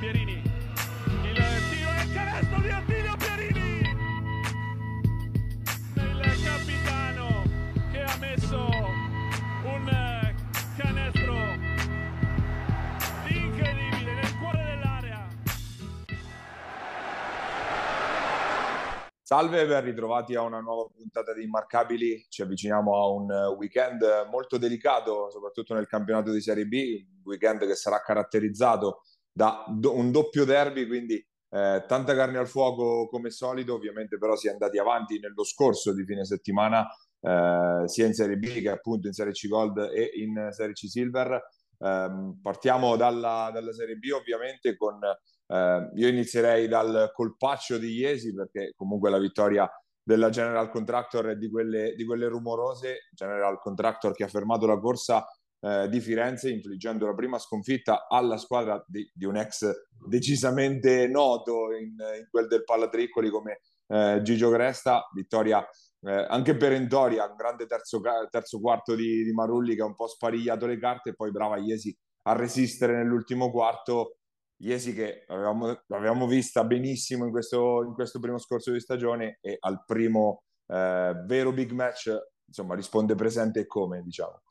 Pierini. Il tiro e il canestro di Attilio Pierini. Il capitano che ha messo un canestro incredibile nel cuore dell'area. Salve ben ritrovati a una nuova puntata di Immarcabili. Ci avviciniamo a un weekend molto delicato, soprattutto nel campionato di Serie B, un weekend che sarà caratterizzato da do- un doppio derby, quindi eh, tanta carne al fuoco come solito, ovviamente però si è andati avanti nello scorso di fine settimana, eh, sia in Serie B che appunto in Serie C Gold e in Serie C Silver. Eh, partiamo dalla, dalla, Serie B ovviamente con, eh, io inizierei dal colpaccio di Iesi perché comunque la vittoria della General Contractor è di quelle, di quelle rumorose, General Contractor che ha fermato la corsa eh, di Firenze, infliggendo la prima sconfitta alla squadra di, di un ex decisamente noto in, in quel del Pallatriccoli come eh, Gigio Cresta, vittoria eh, anche perentoria, un grande terzo, terzo quarto di, di, Marulli che ha un po' sparigliato le carte e poi brava Iesi a resistere nell'ultimo quarto. Iesi che avevamo, l'avevamo vista benissimo in questo, in questo primo scorso di stagione e al primo eh, vero big match insomma risponde presente e come diciamo.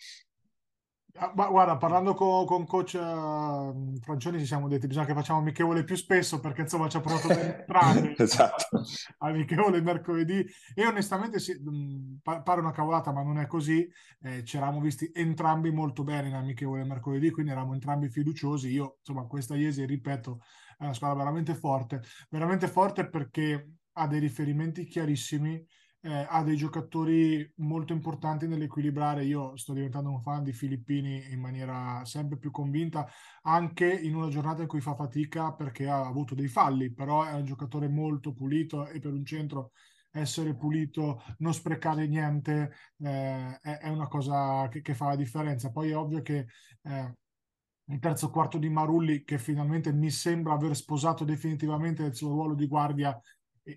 Ah, ma guarda, parlando con, con coach uh, Francioni ci siamo detti bisogna che facciamo amichevole più spesso perché insomma ci ha provato bene entrambi esatto. amichevole mercoledì. E onestamente sì, mh, pare una cavolata ma non è così. Eh, ci eravamo visti entrambi molto bene in amichevole mercoledì quindi eravamo entrambi fiduciosi. Io insomma questa Iesi ripeto è una squadra veramente forte. Veramente forte perché ha dei riferimenti chiarissimi eh, ha dei giocatori molto importanti nell'equilibrare. Io sto diventando un fan di Filippini in maniera sempre più convinta, anche in una giornata in cui fa fatica perché ha avuto dei falli, però è un giocatore molto pulito e per un centro essere pulito, non sprecare niente, eh, è, è, una cosa che, che, fa la differenza. Poi è ovvio che eh, il terzo quarto di Marulli, che finalmente mi sembra aver sposato definitivamente il suo ruolo di guardia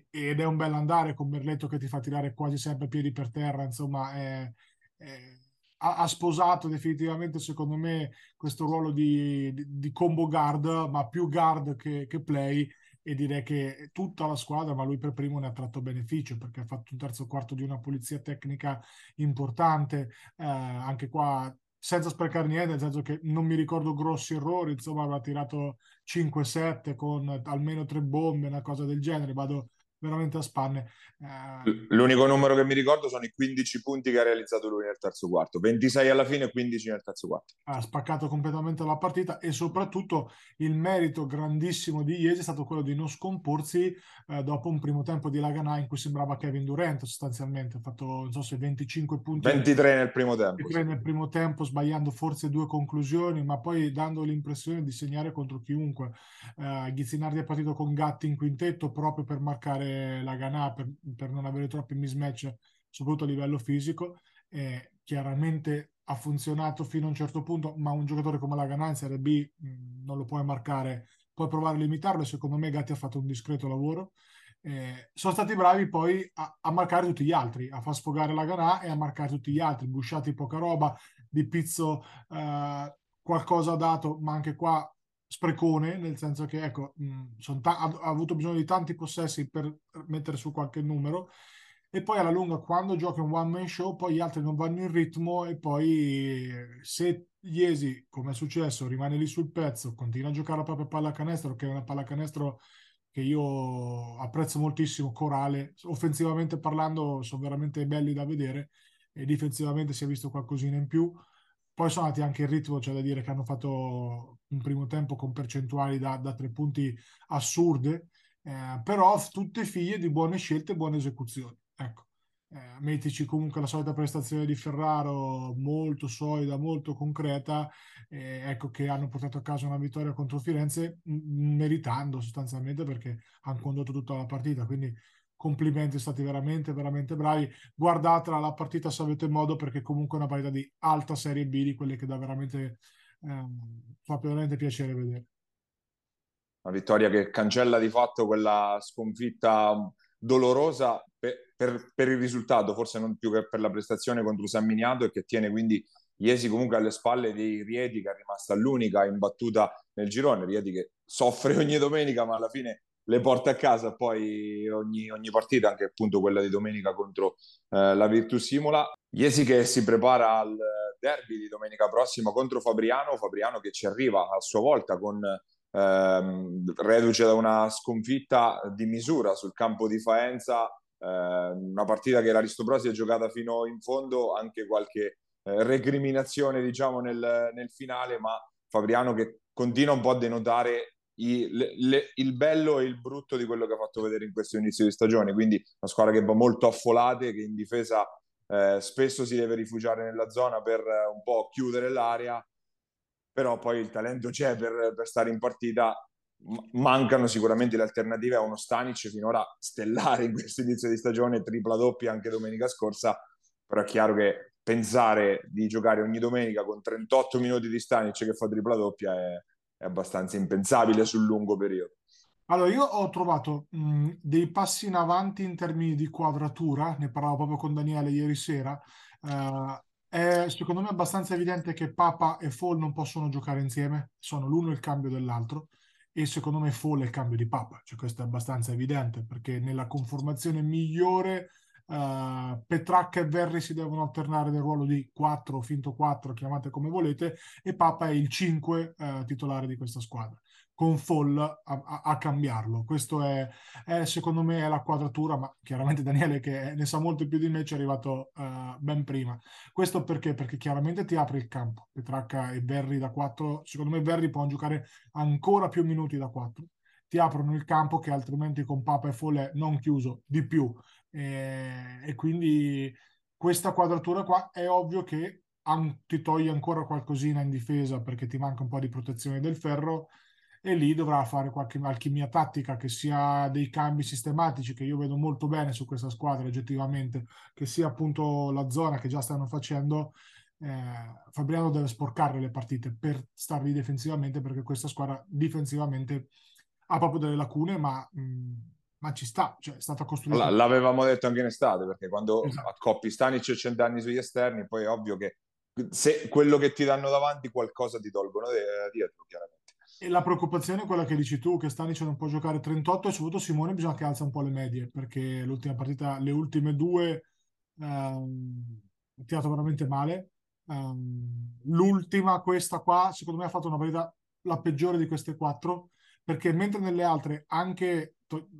ed è un bel andare con Merletto che ti fa tirare quasi sempre piedi per terra, insomma, è, è, ha, sposato definitivamente, secondo me, questo ruolo di, di, di combo guard, ma più guard che, che, play, e direi che tutta la squadra, ma lui per primo ne ha tratto beneficio perché ha fatto un terzo quarto di una pulizia tecnica importante, eh, anche qua senza sprecare niente, nel senso che non mi ricordo grossi errori, insomma aveva tirato 5-7 con almeno tre bombe, una cosa del genere, vado veramente a spanne. Eh... L'unico numero che mi ricordo sono i 15 punti che ha realizzato lui nel terzo quarto, 26 alla fine e 15 nel terzo quarto. Ha spaccato completamente la partita e soprattutto il merito grandissimo di Iesi è stato quello di non scomporsi eh, dopo un primo tempo di Laganà in cui sembrava Kevin Durant sostanzialmente, ha fatto non so se 25 punti. 23 nel primo tempo. 23 sì. nel primo tempo, sbagliando forse due conclusioni, ma poi dando l'impressione di segnare contro chiunque. Eh, Ghizzinardi è partito con Gatti in quintetto proprio per marcare la Ghana per, per, non avere troppi mismatch, soprattutto a livello fisico. Eh, chiaramente ha funzionato fino a un certo punto, ma un giocatore come la Ghana in Serie B mh, non lo puoi marcare, puoi provare a limitarlo. Secondo me Gatti ha fatto un discreto lavoro. Eh, sono stati bravi poi a, a, marcare tutti gli altri, a far sfogare la Ganà e a marcare tutti gli altri. Busciati poca roba, di Pizzo eh, qualcosa ha dato, ma anche qua sprecone, nel senso che ecco, mh, ta- ha, ha, avuto bisogno di tanti possessi per mettere su qualche numero. E poi alla lunga quando gioca un one man show poi gli altri non vanno in ritmo e poi se Iesi, come è successo, rimane lì sul pezzo, continua a giocare la propria pallacanestro, che è una pallacanestro che io apprezzo moltissimo, corale, offensivamente parlando sono veramente belli da vedere e difensivamente si è visto qualcosina in più poi sono andati anche in ritmo, c'è da dire che hanno fatto un primo tempo con percentuali da, da tre punti assurde, eh, però tutte figlie di buone scelte e buone esecuzioni. Ecco. Eh, mettici comunque la solita prestazione di Ferraro molto solida, molto concreta, eh, ecco che hanno portato a casa una vittoria contro Firenze meritando sostanzialmente perché hanno condotto tutta la partita, quindi complimenti, stati veramente, veramente bravi. Guardatela la partita se avete modo, perché comunque è una partita di alta Serie B, di quelle che dà veramente, eh, fa veramente piacere vedere. Una vittoria che cancella di fatto quella sconfitta dolorosa per, per, per, il risultato, forse non più che per la prestazione contro San Miniato e che tiene quindi Iesi comunque alle spalle di Rieti che è rimasta l'unica imbattuta nel girone, Rieti che soffre ogni domenica ma alla fine le porta a casa poi ogni, ogni partita, anche appunto quella di domenica contro eh, la Virtus Simola. Iesi che si prepara al derby di domenica prossima contro Fabriano, Fabriano che ci arriva a sua volta con ehm, reduce da una sconfitta di misura sul campo di Faenza, eh, una partita che l'Aristoprosi ha giocata fino in fondo, anche qualche eh, recriminazione diciamo nel, nel finale, ma Fabriano che continua un po' a denotare i, le, il bello e il brutto di quello che ha fatto vedere in questo inizio di stagione. Quindi una squadra che va molto affolate, che in difesa eh, spesso si deve rifugiare nella zona per eh, un po' chiudere l'area, però poi il talento c'è per, per stare in partita. mancano sicuramente le alternative a uno Stanic finora stellare in questo inizio di stagione, tripla doppia anche domenica scorsa, però è chiaro che pensare di giocare ogni domenica con 38 minuti di Stanic che fa tripla doppia è, è abbastanza impensabile sul lungo periodo. Allora, io ho trovato mh, dei passi in avanti in termini di quadratura, ne parlavo proprio con Daniele ieri sera. Uh, è secondo me abbastanza evidente che Papa e Fall non possono giocare insieme, sono l'uno il cambio dell'altro e secondo me Fall è il cambio di Papa, cioè questo è abbastanza evidente perché nella conformazione migliore Uh, Petracca e Verri si devono alternare nel ruolo di 4 finto 4, chiamate come volete, e Papa è il 5 uh, eh, titolare di questa squadra, con Fall a, a, cambiarlo. Questo è, è, secondo me, è la quadratura, ma chiaramente Daniele, che ne sa molto più di me, ci è arrivato uh, ben prima. Questo perché? Perché chiaramente ti apre il campo. Petracca e Verri da 4, secondo me Verri può giocare ancora più minuti da 4 ti aprono il campo che altrimenti con Papa e Fall è non chiuso di più e, e quindi questa quadratura qua è ovvio che an- ti toglie ancora qualcosina in difesa perché ti manca un po' di protezione del ferro e lì dovrà fare qualche alchimia tattica che sia dei cambi sistematici che io vedo molto bene su questa squadra oggettivamente che sia appunto la zona che già stanno facendo. Eh, Fabriano deve sporcare le partite per stare lì difensivamente perché questa squadra difensivamente ha proprio delle lacune ma mh, ma ci sta, cioè è stata costruita. L- l'avevamo detto anche in estate, perché quando esatto. accoppi Stanic e Centanni sugli esterni, poi è ovvio che se quello che ti danno davanti qualcosa ti tolgono dietro, chiaramente. E la preoccupazione è quella che dici tu, che Stanic non può giocare 38 e soprattutto Simone bisogna che alza un po' le medie, perché l'ultima partita, le ultime due, ehm, ha tirato veramente male. Um, l'ultima, questa qua, secondo me ha fatto una partita la peggiore di queste quattro, perché mentre nelle altre anche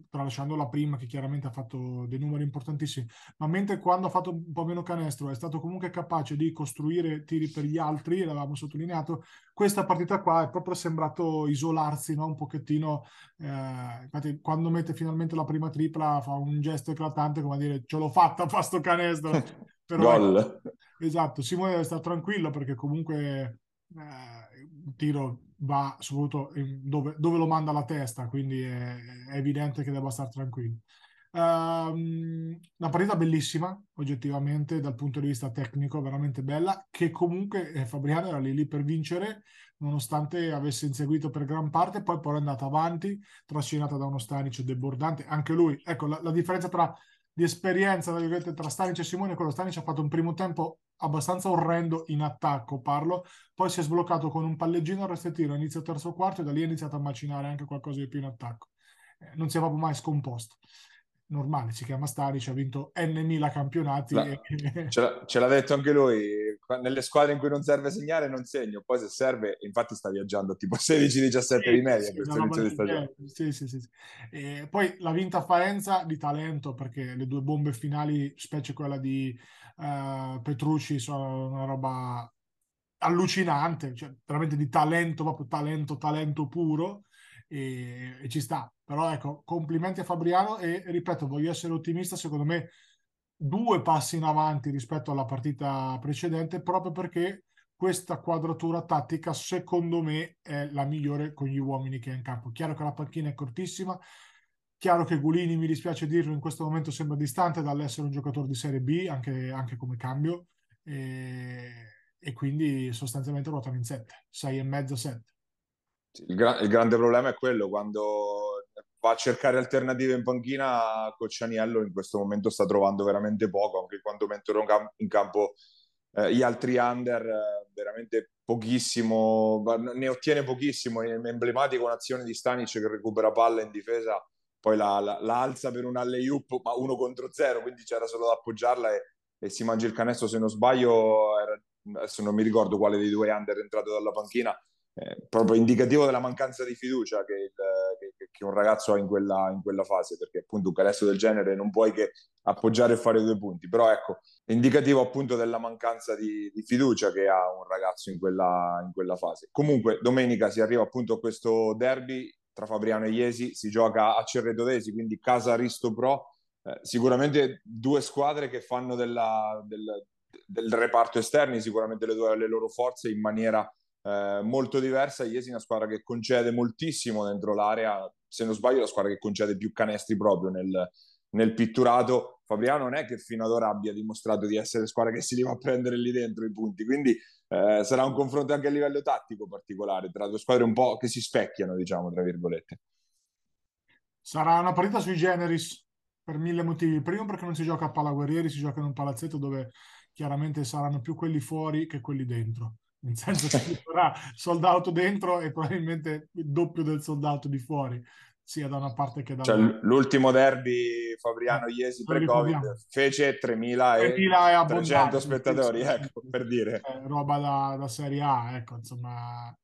tralasciando la prima che chiaramente ha fatto dei numeri importantissimi, ma mentre quando ha fatto un po' meno canestro è stato comunque capace di costruire tiri per gli altri, l'avevamo sottolineato, questa partita qua è proprio sembrato isolarsi no? un pochettino, eh, infatti quando mette finalmente la prima tripla fa un gesto eclatante come a dire ce l'ho fatta, fa sto canestro. Però, Gol. Esatto, Simone deve stare tranquillo perché comunque eh, un tiro va soprattutto dove, dove, lo manda la testa, quindi è, è evidente che debba stare tranquillo. Um, una partita bellissima, oggettivamente, dal punto di vista tecnico, veramente bella, che comunque eh, Fabriano era lì, lì per vincere, nonostante avesse inseguito per gran parte, poi poi è andata avanti, trascinata da uno Stanic debordante, anche lui. Ecco, la, la differenza tra di esperienza tra Stanic e Simone, quello Stanic ha fatto un primo tempo abbastanza orrendo in attacco, parlo, poi si è sbloccato con un palleggino a restetino inizio terzo quarto e da lì è iniziato a macinare anche qualcosa di più in attacco. Eh, non si è proprio mai scomposto. Normale, si chiama Staric, ha vinto N campionati. La, e... ce, l'ha, ce, l'ha, detto anche lui, nelle squadre in cui non serve segnare non segno, poi se serve, infatti sta viaggiando tipo 16-17 sì, di media sì, questo inizio di stagione. Sì, sì, sì. sì. poi l'ha vinta a Faenza di talento perché le due bombe finali, specie quella di uh, Petrucci, sono una roba allucinante, cioè veramente di talento, proprio talento, talento puro e, e ci sta. Però ecco, complimenti a Fabriano e ripeto, voglio essere ottimista, secondo me due passi in avanti rispetto alla partita precedente proprio perché questa quadratura tattica secondo me è la migliore con gli uomini che ha in campo. Chiaro che la panchina è cortissima, chiaro che Gulini, mi dispiace dirlo, in questo momento sembra distante dall'essere un giocatore di Serie B, anche, anche come cambio, e, e, quindi sostanzialmente ruotano in 7, 6 e mezzo, 7. Il, gra- il grande problema è quello, quando va a cercare alternative in panchina, Coccianiello in questo momento sta trovando veramente poco, anche quando mettono in campo eh, gli altri under, eh, veramente pochissimo, ne ottiene pochissimo, è emblematico un'azione di Stanic che recupera palla in difesa, poi la, la, la alza per un alley-oop, ma uno contro zero, quindi c'era solo da appoggiarla e, e si mangia il canestro, se non sbaglio, era, adesso non mi ricordo quale dei due under è entrato dalla panchina, eh, proprio indicativo della mancanza di fiducia che, il, che, che un ragazzo ha in quella, in quella, fase, perché appunto un canestro del genere non puoi che appoggiare e fare due punti, però ecco, indicativo appunto della mancanza di, di fiducia che ha un ragazzo in quella, in quella, fase. Comunque domenica si arriva appunto a questo derby tra Fabriano e Iesi, si gioca a Cerretodesi, quindi casa Risto Pro, eh, sicuramente due squadre che fanno della, del, del reparto esterni sicuramente le, le loro forze in maniera eh, molto diversa. Iesi è una squadra che concede moltissimo dentro l'area, se non sbaglio, la squadra che concede più canestri proprio nel, nel pitturato. Fabriano non è che fino ad ora abbia dimostrato di essere squadra che si li va a prendere lì dentro i punti, quindi eh, sarà un confronto anche a livello tattico particolare tra due squadre un po' che si specchiano, diciamo, tra virgolette. Sarà una partita sui generis per mille motivi. Primo perché non si gioca a palaguerrieri, si gioca in un palazzetto dove chiaramente saranno più quelli fuori che quelli dentro nel senso che ci sarà soldato dentro e probabilmente il doppio del soldato di fuori, sia da una parte che dall'altra. Cioè, l'ultimo derby Fabriano-Iesi eh, pre-Covid fece 3.300 spettatori, ecco, per dire. Eh, roba da, da Serie A, ecco, insomma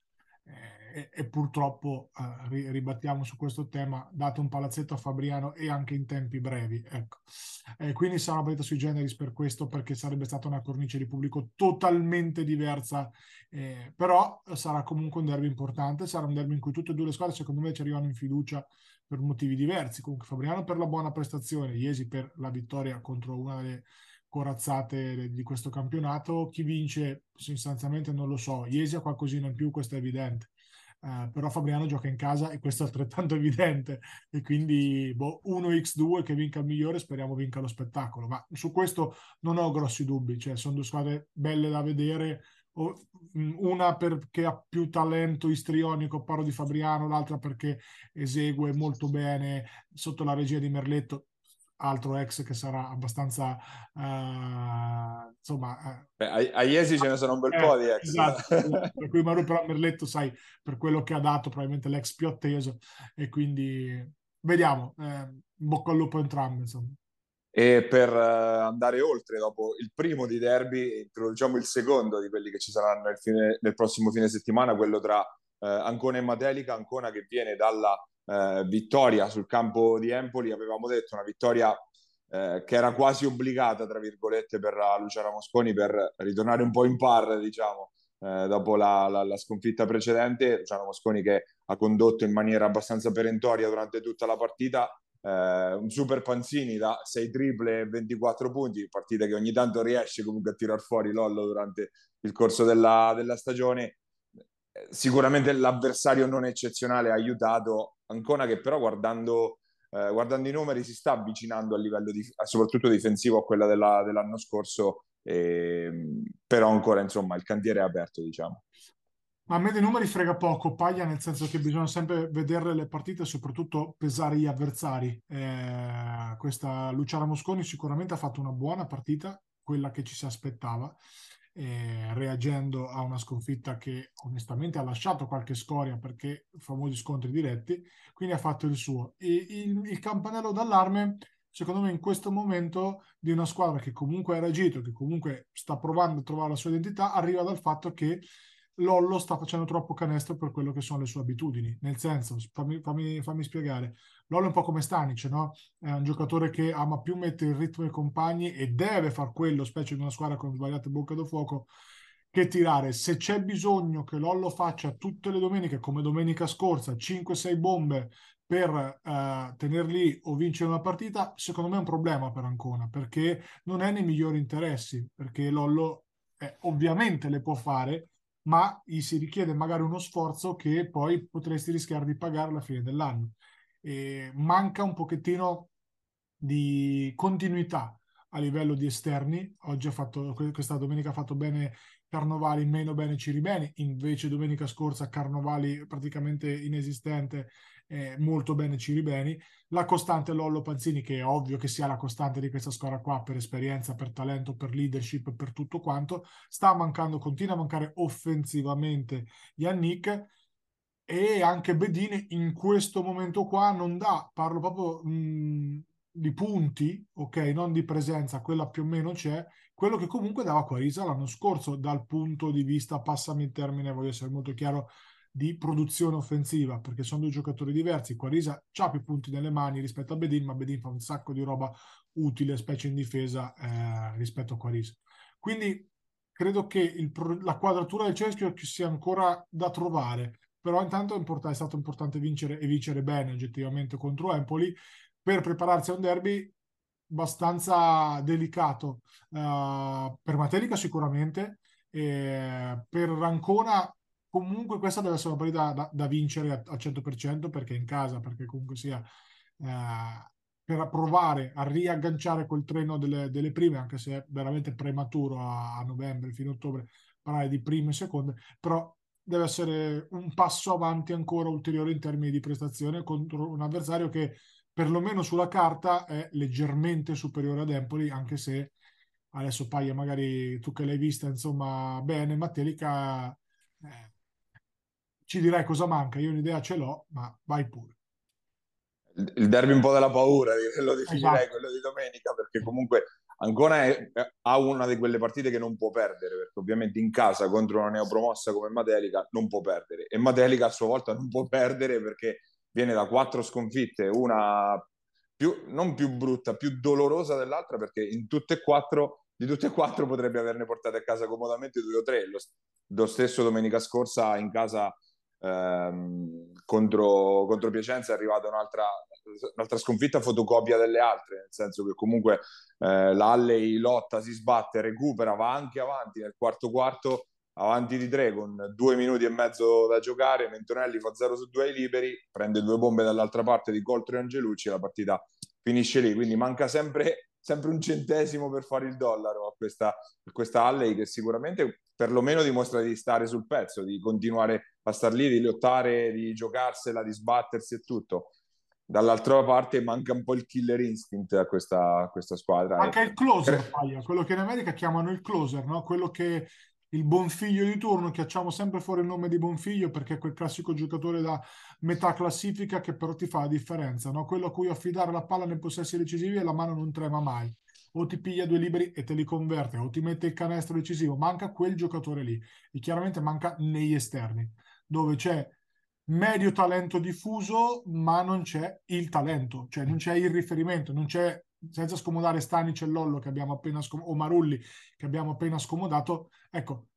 e, e purtroppo eh, ribattiamo su questo tema, dato un palazzetto a Fabriano e anche in tempi brevi. Ecco. Eh, quindi sarà una partita sui generis per questo, perché sarebbe stata una cornice di pubblico totalmente diversa, eh, però sarà comunque un derby importante, sarà un derby in cui tutte e due le squadre secondo me ci arrivano in fiducia per motivi diversi. Comunque Fabriano per la buona prestazione, Iesi per la vittoria contro una delle corazzate di questo campionato. Chi vince sostanzialmente non lo so. Iesi ha qualcosina in più, questo è evidente. Uh, però Fabriano gioca in casa e questo è altrettanto evidente. E quindi boh, 1x2 che vinca il migliore speriamo vinca lo spettacolo. Ma su questo non ho grossi dubbi cioè sono due squadre belle da vedere. Una perché ha più talento istrionico parlo di Fabriano l'altra perché esegue molto bene sotto la regia di Merletto altro ex che sarà abbastanza uh, insomma uh, Beh, a, Iesi ce ne sono un bel eh, po' di ex esatto, esatto. per cui Mauro però Merletto sai per quello che ha dato probabilmente l'ex più atteso e quindi vediamo eh, bocca al lupo entrambi insomma e per andare oltre, dopo il primo di derby, introduciamo il secondo di quelli che ci saranno nel, fine, nel prossimo fine settimana, quello tra uh, Ancona e Matelica. Ancona che viene dalla eh, vittoria sul campo di Empoli, avevamo detto una vittoria eh, che era quasi obbligata, tra virgolette, per Luciana Mosconi per ritornare un po' in par, diciamo, eh, dopo la, la, la, sconfitta precedente. Luciano Mosconi che ha condotto in maniera abbastanza perentoria durante tutta la partita. Eh, un super Panzini da 6 triple e 24 punti, partita che ogni tanto riesce comunque a tirar fuori Lollo durante il corso della, della stagione sicuramente l'avversario non eccezionale ha aiutato Ancona che però guardando, eh, guardando, i numeri si sta avvicinando a livello di, soprattutto difensivo a quella della, dell'anno scorso eh, però ancora insomma il cantiere è aperto diciamo a me dei numeri frega poco, paglia nel senso che bisogna sempre vedere le partite e soprattutto pesare gli avversari. Eh, questa Luciana Mosconi sicuramente ha fatto una buona partita, quella che ci si aspettava eh, reagendo a una sconfitta che onestamente ha lasciato qualche scoria perché famosi scontri diretti, quindi ha fatto il suo. E il, il campanello d'allarme, secondo me, in questo momento di una squadra che comunque ha reagito, che comunque sta provando a trovare la sua identità, arriva dal fatto che Lollo sta facendo troppo canestro per quello che sono le sue abitudini. Nel senso, fammi, fammi, fammi spiegare, Lollo è un po' come Stanic, no? È un giocatore che ama più mettere il ritmo ai compagni e deve far quello, specie in una squadra con sbagliate bocca da fuoco, che tirare. Se c'è bisogno che Lollo faccia tutte le domeniche, come domenica scorsa, 5-6 bombe per uh, tenerli o vincere una partita, secondo me è un problema per Ancona, perché non è nei migliori interessi, perché Lollo eh, ovviamente le può fare, ma gli si richiede magari uno sforzo che poi potresti rischiare di pagare alla fine dell'anno eh, manca un pochettino di continuità a livello di esterni. Oggi ha fatto, questa domenica ha fatto bene Carnovali meno bene Ciribeni, invece domenica scorsa Carnovali praticamente inesistente, eh, molto bene Ciribeni. La costante Lollo Panzini, che è ovvio che sia la costante di questa squadra qua per esperienza, per talento, per leadership, per tutto quanto, sta mancando, continua a mancare offensivamente Yannick e anche Bedini in questo momento qua non dà, parlo proprio mh, di punti, ok, non di presenza, quella più o meno c'è, quello che comunque dava Quarisa l'anno scorso dal punto di vista, passami il termine, voglio essere molto chiaro, di produzione offensiva, perché sono due giocatori diversi. Quarisa ha più punti nelle mani rispetto a Bedin, ma Bedin fa un sacco di roba utile, specie in difesa, eh, rispetto a Quarisa. Quindi credo che il, la quadratura del cerchio sia ancora da trovare, però intanto è, è stato importante vincere e vincere bene oggettivamente contro Empoli per prepararsi a un derby abbastanza delicato uh, per Matelica sicuramente e per Rancona comunque questa deve essere una partita da, da vincere al 100% perché in casa perché comunque sia uh, per provare a riagganciare quel treno delle, delle, prime anche se è veramente prematuro a, a novembre fino a ottobre parlare di prime e seconde però deve essere un passo avanti ancora ulteriore in termini di prestazione contro un avversario che perlomeno sulla carta è leggermente superiore ad Empoli, anche se adesso Paglia magari tu che l'hai vista insomma bene, Mattelica eh, ci direi cosa manca, io un'idea ce l'ho, ma vai pure. Il derby un po' della paura, lo definirei esatto. quello di domenica, perché comunque Ancona è, ha una di quelle partite che non può perdere, perché ovviamente in casa contro una neopromossa come Matelica non può perdere e Matelica a sua volta non può perdere perché viene da quattro sconfitte, una più, non più brutta, più dolorosa dell'altra, perché in tutte e quattro, di tutte e quattro potrebbe averne portate a casa comodamente due o tre. Lo, lo stesso domenica scorsa in casa ehm, contro, contro, Piacenza è arrivata un'altra, un'altra, sconfitta fotocopia delle altre, nel senso che comunque eh, l'Alley lotta, si sbatte, recupera, va anche avanti nel quarto quarto avanti di tre con due minuti e mezzo da giocare, Mentonelli fa 0 su 2 ai liberi, prende due bombe dall'altra parte di Coltro e Angelucci e la partita finisce lì, quindi manca sempre, sempre un centesimo per fare il dollaro a questa, a questa Alley che sicuramente perlomeno dimostra di stare sul pezzo, di continuare a star lì, di lottare, di giocarsela, di sbattersi e tutto. Dall'altra parte manca un po' il killer instinct a questa, a questa squadra. Anche il closer, quello che in America chiamano il closer, no? quello che il Bonfiglio di turno, chiacciamo sempre fuori il nome di Bonfiglio perché è quel classico giocatore da metà classifica che però ti fa la differenza, no? quello a cui affidare la palla nei possessi decisivi e la mano non trema mai. O ti piglia due liberi e te li converte, o ti mette il canestro decisivo. Manca quel giocatore lì. E chiaramente manca negli esterni, dove c'è medio talento diffuso, ma non c'è il talento, cioè non c'è il riferimento, non c'è senza scomodare Stanic e Lollo che abbiamo appena scom- o Marulli che abbiamo appena scomodato, ecco,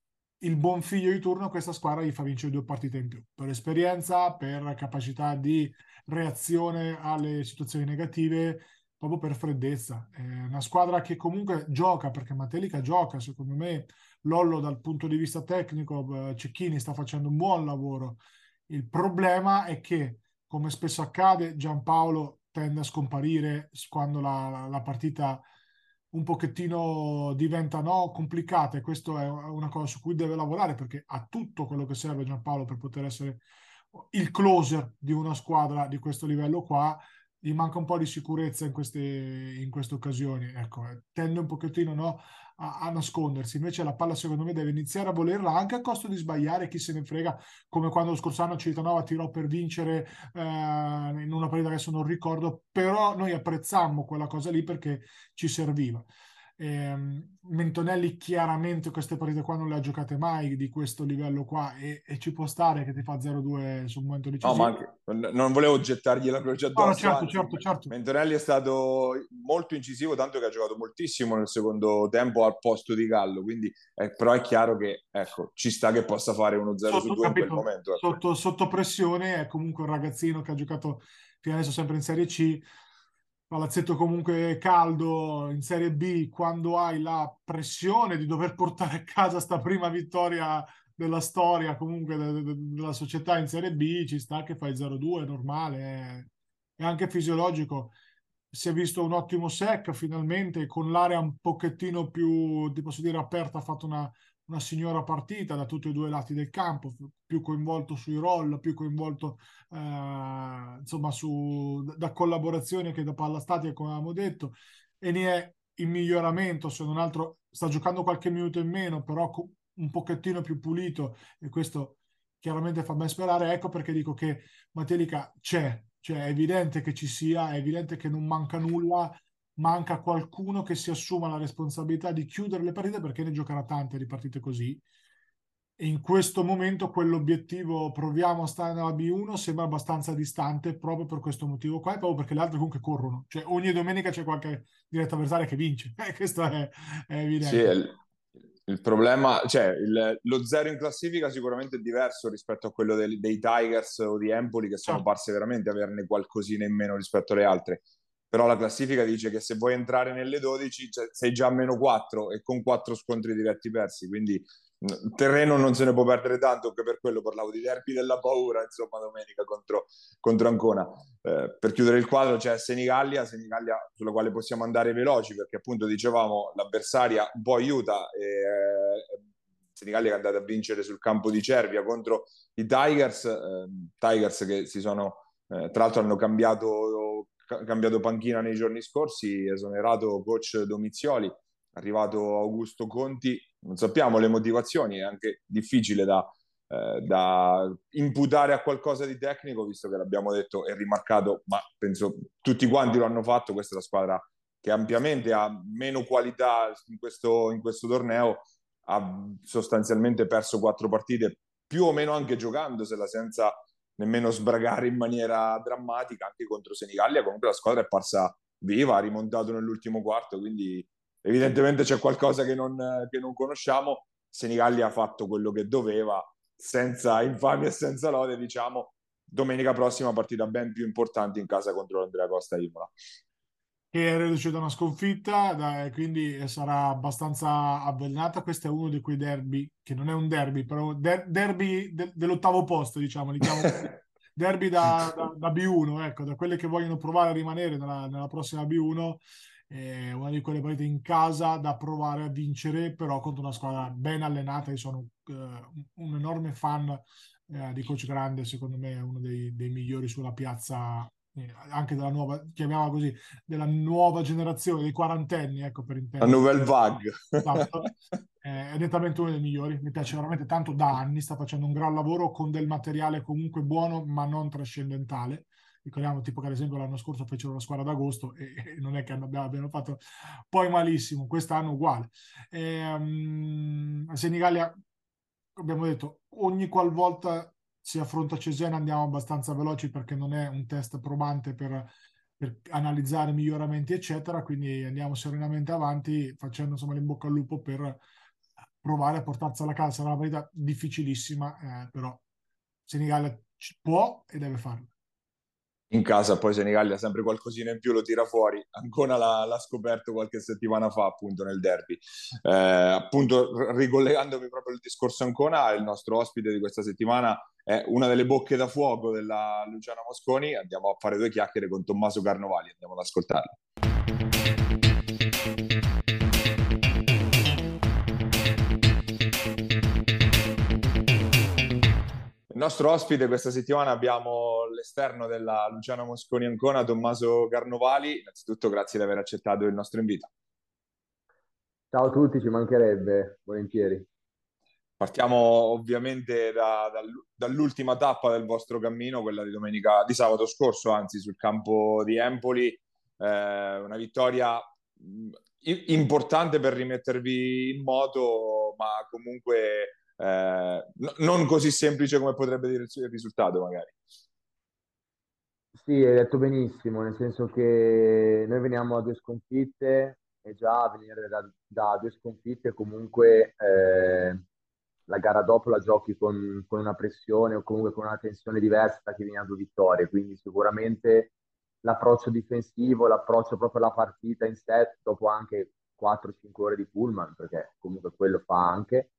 il buon figlio di turno questa squadra gli fa vincere due partite in più, per esperienza, per capacità di reazione alle situazioni negative, proprio per freddezza. È una squadra che comunque gioca, perché Matelica gioca, secondo me Lollo dal punto di vista tecnico, eh, Cecchini sta facendo un buon lavoro. Il problema è che, come spesso accade, Giampaolo tende a scomparire quando la, la partita un pochettino diventa complicata e questo è una cosa su cui deve lavorare perché ha tutto quello che serve Giampaolo per poter essere il closer di una squadra di questo livello qua. Gli manca un po' di sicurezza in queste, in queste occasioni ecco, tende un pochettino no, a, a, nascondersi. Invece la palla, secondo me, deve iniziare a volerla anche a costo di sbagliare. Chi se ne frega, come quando lo scorso anno Civitanova tirò per vincere eh, in una partita che adesso non ricordo, però noi apprezzammo quella cosa lì perché ci serviva. Eh, Mentonelli chiaramente queste partite qua non le ha giocate mai di questo livello qua e, e ci può stare che ti fa 0-2 sul momento decisivo. No, anche, non volevo gettargli la croce addosso. No, certo, certo, certo. Mentonelli è stato molto incisivo, tanto che ha giocato moltissimo nel secondo tempo al posto di Gallo, quindi eh, però è chiaro che ecco, ci sta che possa fare 1-0 sotto, su 2 in quel momento. Ecco. Sotto, sotto pressione è comunque un ragazzino che ha giocato fino adesso sempre in Serie C palazzetto comunque caldo in Serie B, quando hai la pressione di dover portare a casa sta prima vittoria della storia comunque de- de- della società in Serie B, ci sta che fai 0-2, è normale, è, è anche fisiologico. Si è visto un ottimo sec finalmente con l'area un pochettino più, ti posso dire, aperta, ha fatto una una signora partita da tutti e due i lati del campo, più coinvolto sui roll, più coinvolto eh, insomma su, da collaborazione che da palla statica, come avevamo detto, e ne è in miglioramento, se non altro sta giocando qualche minuto in meno, però un pochettino più pulito e questo chiaramente fa ben sperare. Ecco perché dico che Matelica c'è, cioè è evidente che ci sia, è evidente che non manca nulla, manca qualcuno che si assuma la responsabilità di chiudere le partite perché ne giocherà tante di partite così. E in questo momento quell'obiettivo proviamo a stare nella B1 sembra abbastanza distante proprio per questo motivo qua proprio perché le altre comunque corrono. Cioè ogni domenica c'è qualche diretta avversaria che vince. Eh, questo è, è evidente. Sì, il, il problema, cioè il, lo zero in classifica sicuramente è diverso rispetto a quello del, dei Tigers o di Empoli che sono ah. parse veramente averne qualcosina in meno rispetto alle altre però la classifica dice che se vuoi entrare nelle 12 cioè, sei già a meno 4 e con 4 scontri diretti persi, quindi il terreno non se ne può perdere tanto, anche per quello parlavo di derby della paura, insomma, domenica contro, contro Ancona. Eh, per chiudere il quadro c'è Senigallia, Senigallia sulla quale possiamo andare veloci, perché appunto dicevamo l'avversaria un po' aiuta, e, eh, Senigallia che è andata a vincere sul campo di Cervia contro i Tigers, eh, Tigers che si sono, eh, tra l'altro hanno cambiato cambiato panchina nei giorni scorsi, esonerato coach Domizioli, arrivato Augusto Conti, non sappiamo le motivazioni, è anche difficile da, eh, da imputare a qualcosa di tecnico, visto che l'abbiamo detto e rimarcato, ma penso tutti quanti lo hanno fatto, questa è la squadra che ampiamente ha meno qualità in questo, in questo torneo, ha sostanzialmente perso quattro partite, più o meno anche giocandosela senza nemmeno sbragare in maniera drammatica anche contro Senigallia. Comunque la squadra è parsa viva, ha rimontato nell'ultimo quarto, quindi evidentemente c'è qualcosa che non, che non conosciamo. Senigallia ha fatto quello che doveva, senza infamia e senza lode, diciamo. Domenica prossima partita ben più importante in casa contro l'Andrea Costa Imola che è reduce da una sconfitta, quindi sarà abbastanza avvelenata. Questo è uno di quei derby, che non è un derby, però der- derby de- dell'ottavo posto, diciamo, diciamo derby da, da, da, B1, ecco, da quelle che vogliono provare a rimanere nella, nella prossima B1. È una di quelle partite in casa da provare a vincere, però contro una squadra ben allenata. Io sono uh, un enorme fan uh, di Coach Grande, secondo me è uno dei, dei migliori sulla piazza eh, anche della nuova, chiamiamola così, della nuova generazione, dei quarantenni, ecco per intendere. La nouvelle vague. Esatto. Eh, è nettamente uno dei migliori, mi piace veramente tanto da anni, sta facendo un gran lavoro con del materiale comunque buono ma non trascendentale. Ricordiamo tipo che ad esempio l'anno scorso fecero la squadra d'agosto e, e non è che abbiamo, abbiano fatto poi malissimo, quest'anno uguale. E, um, a Senigallia abbiamo detto ogni qualvolta si affronta Cesena andiamo abbastanza veloci perché non è un test probante per, per analizzare miglioramenti, eccetera. Quindi andiamo serenamente avanti facendo insomma l'in bocca al lupo per provare a portarsela a casa. Sarà una partita difficilissima, eh, però Senigallia può e deve farlo in casa, poi Senigallia sempre qualcosina in più lo tira fuori, ancora l'ha, l'ha scoperto qualche settimana fa appunto nel derby. Eh, appunto ricollegandomi proprio al discorso Ancona, il nostro ospite di questa settimana è una delle bocche da fuoco della Luciana Mosconi, andiamo a fare due chiacchiere con Tommaso Carnovali, andiamo ad ascoltarlo. Nostro ospite questa settimana abbiamo l'esterno della Luciano Mosconi Ancona, Tommaso Carnovali. Innanzitutto grazie di aver accettato il nostro invito. Ciao a tutti, ci mancherebbe, volentieri. Partiamo ovviamente da, da, dall'ultima tappa del vostro cammino, quella di domenica, di sabato scorso, anzi sul campo di Empoli. Eh, una vittoria importante per rimettervi in moto, ma comunque eh, non così semplice come potrebbe dire il risultato magari. Sì, hai detto benissimo, nel senso che noi veniamo da due sconfitte e già venire da, da due sconfitte comunque eh, la gara dopo la giochi con, con, una pressione o comunque con una tensione diversa da chi viene a due vittorie, quindi sicuramente l'approccio difensivo, l'approccio proprio alla partita in set dopo anche 4-5 ore di pullman, perché comunque quello fa anche,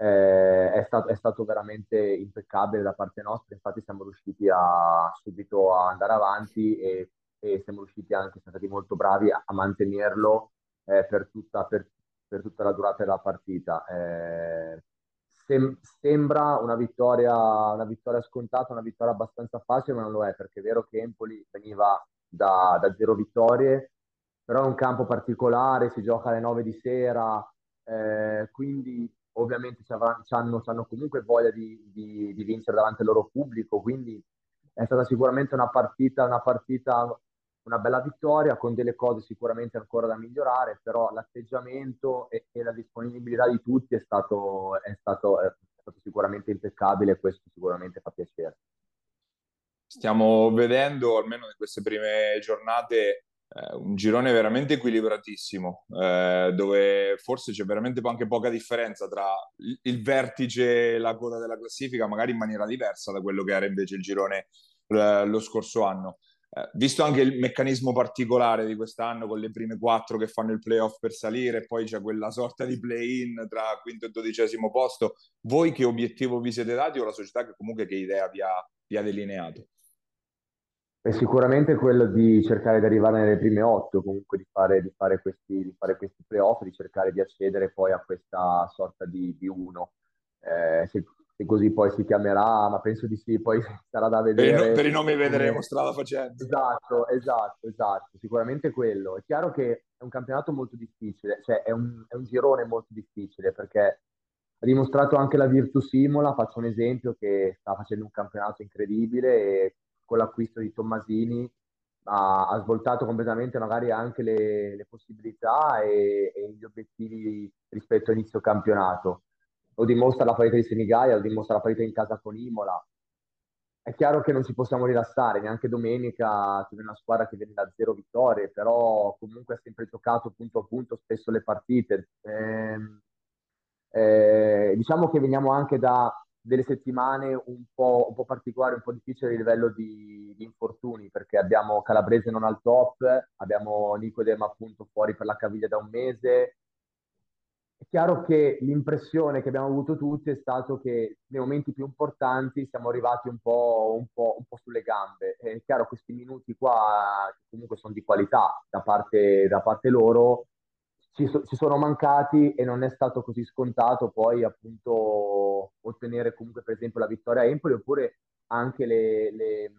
eh, è, stato, è, stato, veramente impeccabile da parte nostra, infatti siamo riusciti a, subito a andare avanti e, e siamo riusciti anche, siamo stati molto bravi a, a mantenerlo eh, per, tutta, per, per tutta la durata della partita. Eh, sem- sembra una vittoria, una vittoria scontata, una vittoria abbastanza facile, ma non lo è, perché è vero che Empoli veniva da, da zero vittorie, però è un campo particolare, si gioca alle 9 di sera, eh, quindi ovviamente hanno, comunque voglia di, di, di, vincere davanti al loro pubblico, quindi è stata sicuramente una partita, una partita, una bella vittoria con delle cose sicuramente ancora da migliorare, però l'atteggiamento e, e la disponibilità di tutti è stato, è, stato, è stato sicuramente impeccabile e questo sicuramente fa piacere. Stiamo vedendo, almeno in queste prime giornate, eh, un girone veramente equilibratissimo, eh, dove forse c'è veramente anche poca differenza tra il, vertice e la coda della classifica, magari in maniera diversa da quello che era invece il girone eh, lo scorso anno. Eh, visto anche il meccanismo particolare di quest'anno con le prime quattro che fanno il playoff per salire poi c'è quella sorta di play-in tra quinto e dodicesimo posto, voi che obiettivo vi siete dati o la società che comunque che idea vi ha, vi ha delineato? È sicuramente quello di cercare di arrivare nelle prime otto, comunque di fare, di fare questi, di fare questi playoff, di cercare di accedere poi a questa sorta di, di uno. Eh, se, se, così poi si chiamerà, ma penso di sì, poi sarà da vedere. Per i, per i nomi vedremo strada facendo. Esatto, esatto, esatto, sicuramente quello. È chiaro che è un campionato molto difficile, cioè è un, è un girone molto difficile perché ha dimostrato anche la Virtus Imola, faccio un esempio, che sta facendo un campionato incredibile e con l'acquisto di Tommasini ha, ha, svoltato completamente magari anche le, le possibilità e, e, gli obiettivi rispetto all'inizio campionato. Lo dimostra la parità di Senigaia, lo dimostra la parità in casa con Imola. È chiaro che non ci possiamo rilassare, neanche domenica c'è una squadra che viene da zero vittorie, però comunque ha sempre giocato punto a punto spesso le partite. Eh, eh, diciamo che veniamo anche da delle settimane un po', un po', particolari, un po' difficili a livello di, di, infortuni, perché abbiamo Calabrese non al top, abbiamo Nicodem appunto fuori per la caviglia da un mese. È chiaro che l'impressione che abbiamo avuto tutti è stato che nei momenti più importanti siamo arrivati un po', un po', un po sulle gambe. È chiaro questi minuti qua comunque sono di qualità da parte, da parte loro, ci, so, ci, sono mancati e non è stato così scontato poi appunto ottenere comunque per esempio la vittoria a Empoli oppure anche le, le,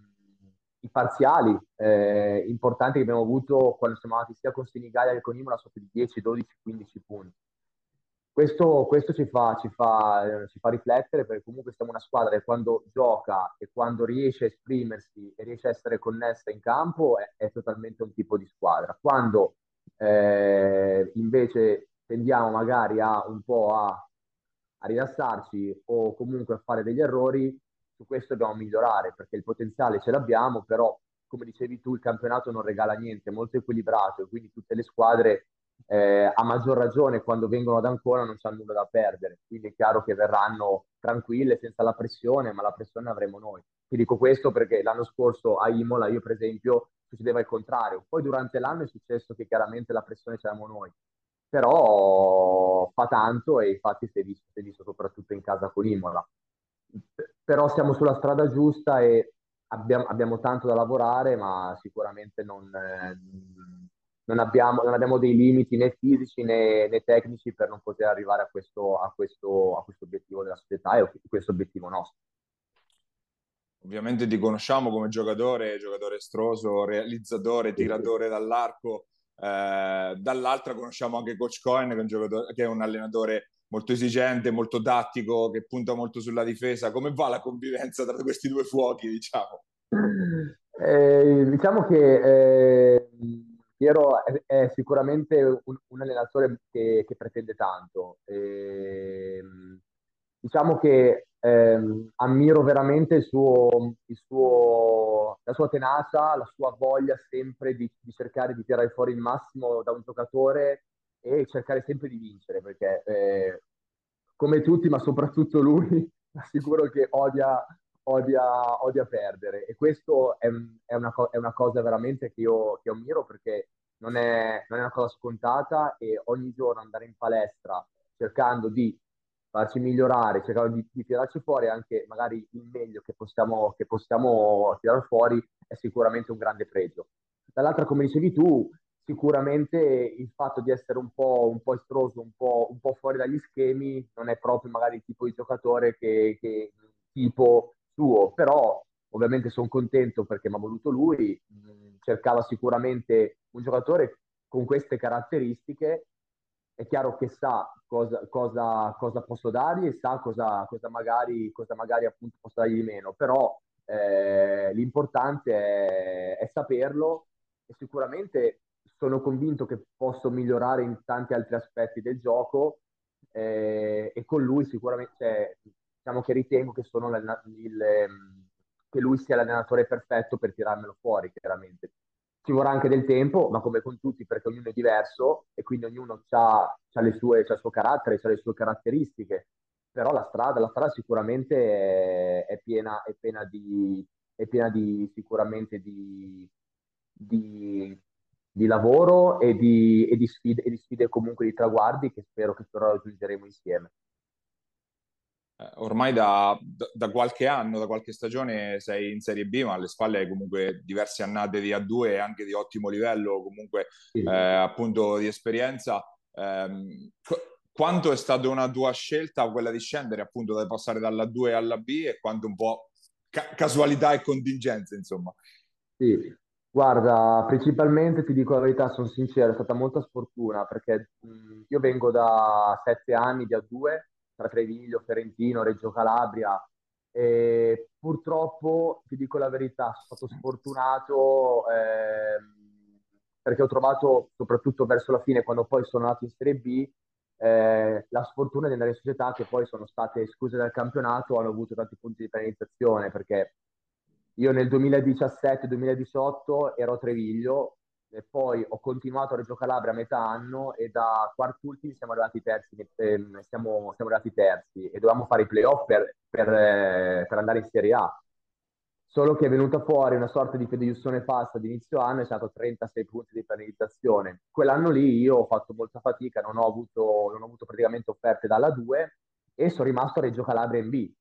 i parziali eh, importanti che abbiamo avuto quando siamo andati sia con Senigallia che con Imola sotto di 10, 12, 15 punti. Questo, questo ci, fa, ci, fa, ci, fa, riflettere perché comunque siamo una squadra che quando gioca e quando riesce a esprimersi e riesce a essere connessa in campo è, è totalmente un tipo di squadra. Quando eh, invece tendiamo magari a un po' a, a rilassarci o comunque a fare degli errori, su questo dobbiamo migliorare perché il potenziale ce l'abbiamo, però come dicevi tu il campionato non regala niente, è molto equilibrato e quindi tutte le squadre eh, a maggior ragione quando vengono ad Ancona non hanno nulla da perdere, quindi è chiaro che verranno tranquille senza la pressione, ma la pressione avremo noi. Ti dico questo perché l'anno scorso a Imola io per esempio succedeva il contrario. Poi durante l'anno è successo che chiaramente la pressione c'eravamo noi, però fa tanto e infatti si è visto, si è visto soprattutto in casa con Imola. Però siamo sulla strada giusta e abbiamo, abbiamo tanto da lavorare, ma sicuramente non, eh, non, abbiamo, non, abbiamo, dei limiti né fisici né, né, tecnici per non poter arrivare a questo, a questo, a questo obiettivo della società e a questo obiettivo nostro. Ovviamente ti conosciamo come giocatore, giocatore estroso, realizzatore, tiratore dall'arco. Eh, dall'altra conosciamo anche Coach Cohen, che è, un che è un allenatore molto esigente, molto tattico, che punta molto sulla difesa. Come va la convivenza tra questi due fuochi, diciamo? Eh, diciamo che eh, Piero è, è sicuramente un, un, allenatore che, che pretende tanto. Eh, diciamo che ehm, ammiro veramente il suo, suo, la sua tenacia, la sua voglia sempre di, di, cercare di tirare fuori il massimo da un giocatore e cercare sempre di vincere, perché eh, come tutti, ma soprattutto lui, assicuro che odia, odia, odia perdere. E questo è, è, una, è, una, cosa veramente che io, che ammiro perché non è, non è una cosa scontata e ogni giorno andare in palestra cercando di farci migliorare, cercare di, di, tirarci fuori anche magari il meglio che possiamo, che possiamo tirare fuori è sicuramente un grande pregio. Dall'altra, come dicevi tu, sicuramente il fatto di essere un po', un po estroso, un po', un po', fuori dagli schemi, non è proprio magari il tipo di giocatore che, che tipo suo, però ovviamente sono contento perché mi ha voluto lui, cercava sicuramente un giocatore con queste caratteristiche, è chiaro che sa cosa, cosa, cosa posso dargli e sa cosa, cosa, magari, cosa magari appunto posso dargli di meno, però eh, l'importante è, è saperlo e sicuramente sono convinto che posso migliorare in tanti altri aspetti del gioco eh, e con lui sicuramente cioè, diciamo che ritengo che, il, ehm, che, lui sia l'allenatore perfetto per tirarmelo fuori chiaramente ci vorrà anche del tempo ma come con tutti perché ognuno è diverso e quindi ognuno ha il suo carattere ha le sue caratteristiche però la strada, la strada sicuramente è, è, piena, è piena di è piena di sicuramente di, di di lavoro e di, e di, sfide, e di sfide comunque di traguardi che spero che però raggiungeremo insieme. Eh, ormai da, da, qualche anno, da qualche stagione sei in Serie B, ma alle spalle hai comunque diverse annate di A2 e anche di ottimo livello, comunque sì. eh, appunto di esperienza. Eh, quanto è stata una tua scelta quella di scendere, appunto, da passare dalla 2 alla B e quanto un po' ca- casualità e contingenze, insomma? Sì, Guarda, principalmente ti dico la verità, sono sincero, è stata molta sfortuna perché mh, io vengo da sette anni di A2 tra Treviglio, Ferentino, Reggio Calabria. E purtroppo ti dico la verità, sono stato sfortunato ehm, perché ho trovato, soprattutto verso la fine, quando poi sono andato in Serie B, eh, la sfortuna di andare in società che poi sono state escluse dal campionato, hanno avuto tanti punti di penalizzazione perché io nel 2017-2018 ero a Treviglio e poi ho continuato a Reggio Calabria a metà anno e da quartultimi siamo arrivati terzi, eh, siamo, siamo arrivati terzi e dovevamo fare i playoff per, per, eh, per, andare in Serie A. Solo che è venuta fuori una sorta di fideiussione fasta ad inizio anno, è stato 36 punti di penalizzazione. Quell'anno lì io ho fatto molta fatica, non ho avuto, non ho avuto praticamente offerte dalla 2 e sono rimasto a Reggio Calabria in B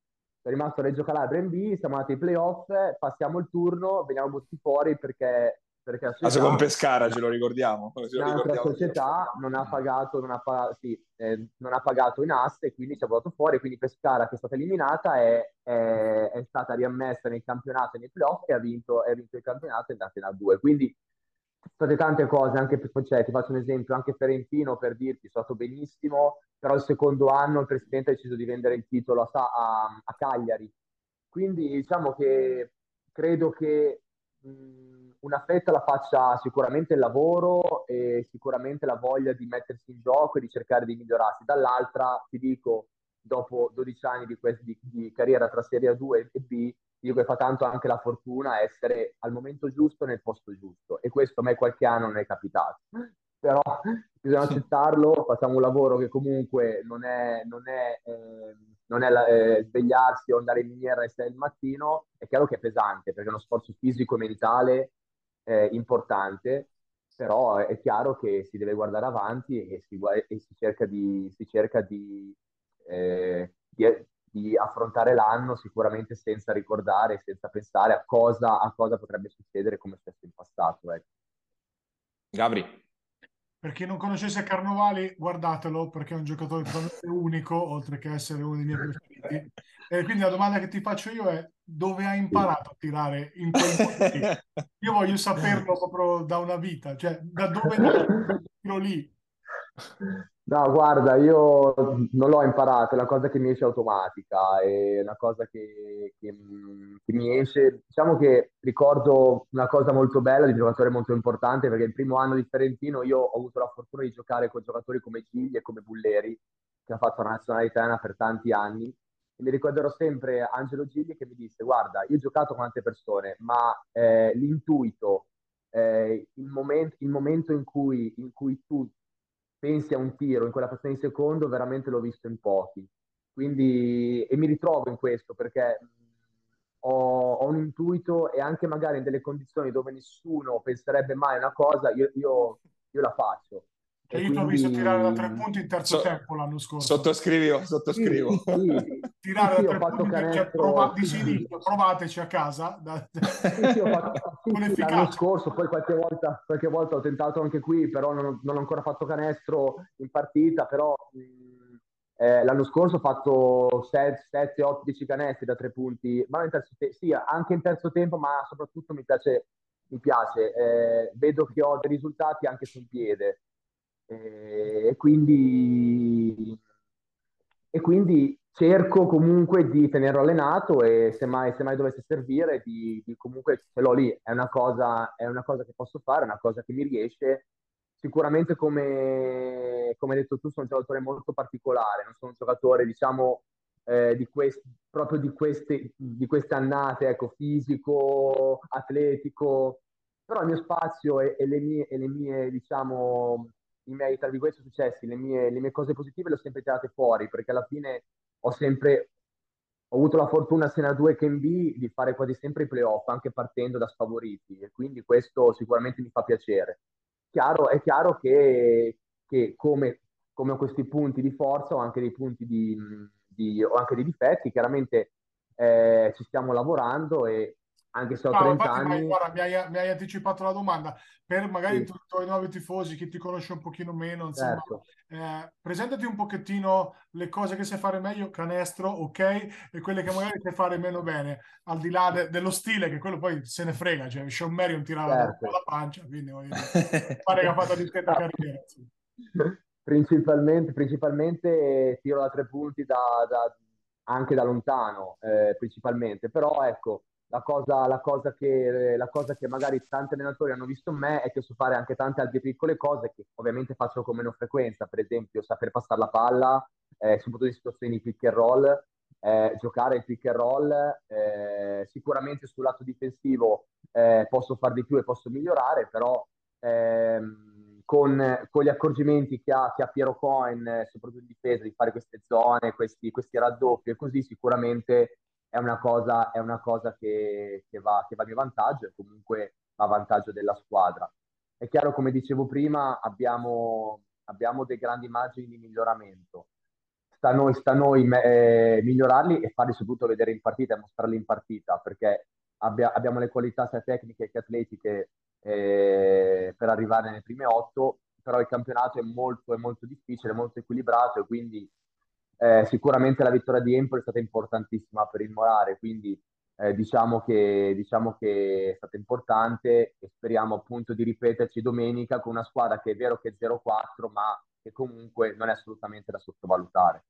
è rimasto Reggio Calabria in B, siamo andati ai playoff, passiamo il turno, veniamo butti fuori perché... perché la società, con Pescara, ce lo ricordiamo. Ce lo ricordiamo società non ha pagato, non ha pagato, sì, eh, non ha pagato in aste e quindi ci ha votato fuori, quindi Pescara che è stata eliminata è, è, è stata riammessa nel campionato e nei playoff e ha vinto, ha vinto il campionato e è andata in A2. Quindi state tante cose, anche per, cioè, ti faccio un esempio, anche Ferentino per dirti, è stato benissimo, però il secondo anno il presidente ha deciso di vendere il titolo a, a, a Cagliari. Quindi diciamo che credo che una fetta la faccia sicuramente il lavoro e sicuramente la voglia di mettersi in gioco e di cercare di migliorarsi. Dall'altra, ti dico, dopo 12 anni di, di, di carriera tra Serie A2 e B, dico che fa tanto anche la fortuna essere al momento giusto nel posto giusto e questo a me qualche anno non è capitato però bisogna accettarlo facciamo un lavoro che comunque non è, non è, eh, non è la, eh, svegliarsi o andare in miniera e il mattino è chiaro che è pesante perché è uno sforzo fisico e mentale eh, importante però è chiaro che si deve guardare avanti e si, e si cerca di, si cerca di, eh, di di affrontare l'anno sicuramente senza ricordare, senza pensare a cosa, a cosa potrebbe succedere come è stato in passato. Ecco. Gabri. Per chi non conoscesse Carnovali, guardatelo perché è un giocatore totalmente unico, oltre che essere uno dei miei preferiti. E quindi la domanda che ti faccio io è dove hai imparato a tirare in quel modo Io voglio saperlo proprio da una vita, cioè da dove tiro lì. No, guarda, io non l'ho imparato, è una cosa che mi esce automatica, è una cosa che, che, che mi esce. Diciamo che ricordo una cosa molto bella di un giocatore molto importante, perché il primo anno di Ferentino io ho avuto la fortuna di giocare con giocatori come Gigli e come Bulleri, che ha fatto la nazionale italiana per tanti anni. E mi ricorderò sempre Angelo Gigli che mi disse: Guarda, io ho giocato con tante persone, ma eh, l'intuito, eh, il, moment- il, momento in cui, in cui tu pensi a un tiro in quella frazione di secondo, veramente l'ho visto in pochi. Quindi, e mi ritrovo in questo perché ho, ho, un intuito e anche magari in delle condizioni dove nessuno penserebbe mai una cosa, io, io, io la faccio. Cioè, io ti ho visto tirare da tre punti in terzo so, tempo l'anno scorso. Sottoscrivo, sottoscrivo. Sì, sì, tirare sì, da tre punti, canestro... cioè, prova, di sinistro, provateci a casa. Da... Sì, sì, ho fatto, l'anno scorso, poi qualche volta, qualche volta, ho tentato anche qui, però non, non ho ancora fatto canestro in partita, però... Mh, eh, l'anno scorso ho fatto 7, 8, 10 canestri da tre punti, ma in terzo te- sì, anche in terzo tempo, ma soprattutto mi piace, mi piace. Eh, vedo che ho dei risultati anche sul piede. Eh, e quindi, e quindi cerco comunque di tenerlo allenato e se mai, se mai dovesse servire, di, di comunque ce l'ho lì. È una, cosa, è una cosa che posso fare, è una cosa che mi riesce. Sicuramente, come, come hai detto tu, sono un giocatore molto particolare, non sono un giocatore, diciamo, eh, di quest, proprio di queste, di queste annate, ecco, fisico, atletico, però il mio spazio e, e le mie, e le mie diciamo, i miei, tra virgolette, successi, le mie, le mie cose positive le ho sempre tirate fuori, perché alla fine ho sempre ho avuto la fortuna 2 che in B di fare quasi sempre i playoff, anche partendo da sfavoriti, e quindi questo sicuramente mi fa piacere. Chiaro, è chiaro che, che come, come, ho questi punti di forza ho anche dei punti di, di, anche dei difetti, chiaramente eh, ci stiamo lavorando e anche se ho no, 30 anni. Vai, guarda, mi hai, mi hai, anticipato la domanda. Per magari sì. i tuoi nuovi tifosi, chi ti conosce un pochino meno, insomma, certo. eh, presentati un pochettino le cose che sai fare meglio, canestro, ok, e quelle che magari sai fare meno bene, al di là de- dello stile, che quello poi se ne frega, cioè Sean Marion tirava certo. la pancia, quindi voglio dire, pare che ha fatto discreta carriera. Sì. Principalmente, principalmente tiro da tre punti da, da, anche da lontano, eh, principalmente, però ecco la cosa, la, cosa che, la cosa che magari tanti allenatori hanno visto in me è che so fare anche tante altre piccole cose che ovviamente faccio con meno frequenza, per esempio saper passare la palla, eh, soprattutto in situazioni di pick and roll, eh, giocare il pick and roll, eh, sicuramente sul lato difensivo eh, posso fare di più e posso migliorare, però ehm, con, con, gli accorgimenti che ha, che ha Piero Cohen, soprattutto in difesa, di fare queste zone, questi, questi raddoppi e così, sicuramente è una cosa, è una cosa che, che, va, che va a mio vantaggio e comunque va a vantaggio della squadra. È chiaro, come dicevo prima, abbiamo, abbiamo dei grandi margini di miglioramento. Sta a noi, sta a noi eh, migliorarli e farli soprattutto vedere in partita e mostrarli in partita, perché abbia, abbiamo le qualità sia tecniche che atletiche eh, per arrivare nelle prime otto, però il campionato è molto, è molto difficile, molto equilibrato e quindi eh, sicuramente la vittoria di Empoli è stata importantissima per il morale, quindi eh, diciamo, che, diciamo che è stata importante e speriamo appunto di ripeterci domenica con una squadra che è vero che è 0-4, ma che comunque non è assolutamente da sottovalutare.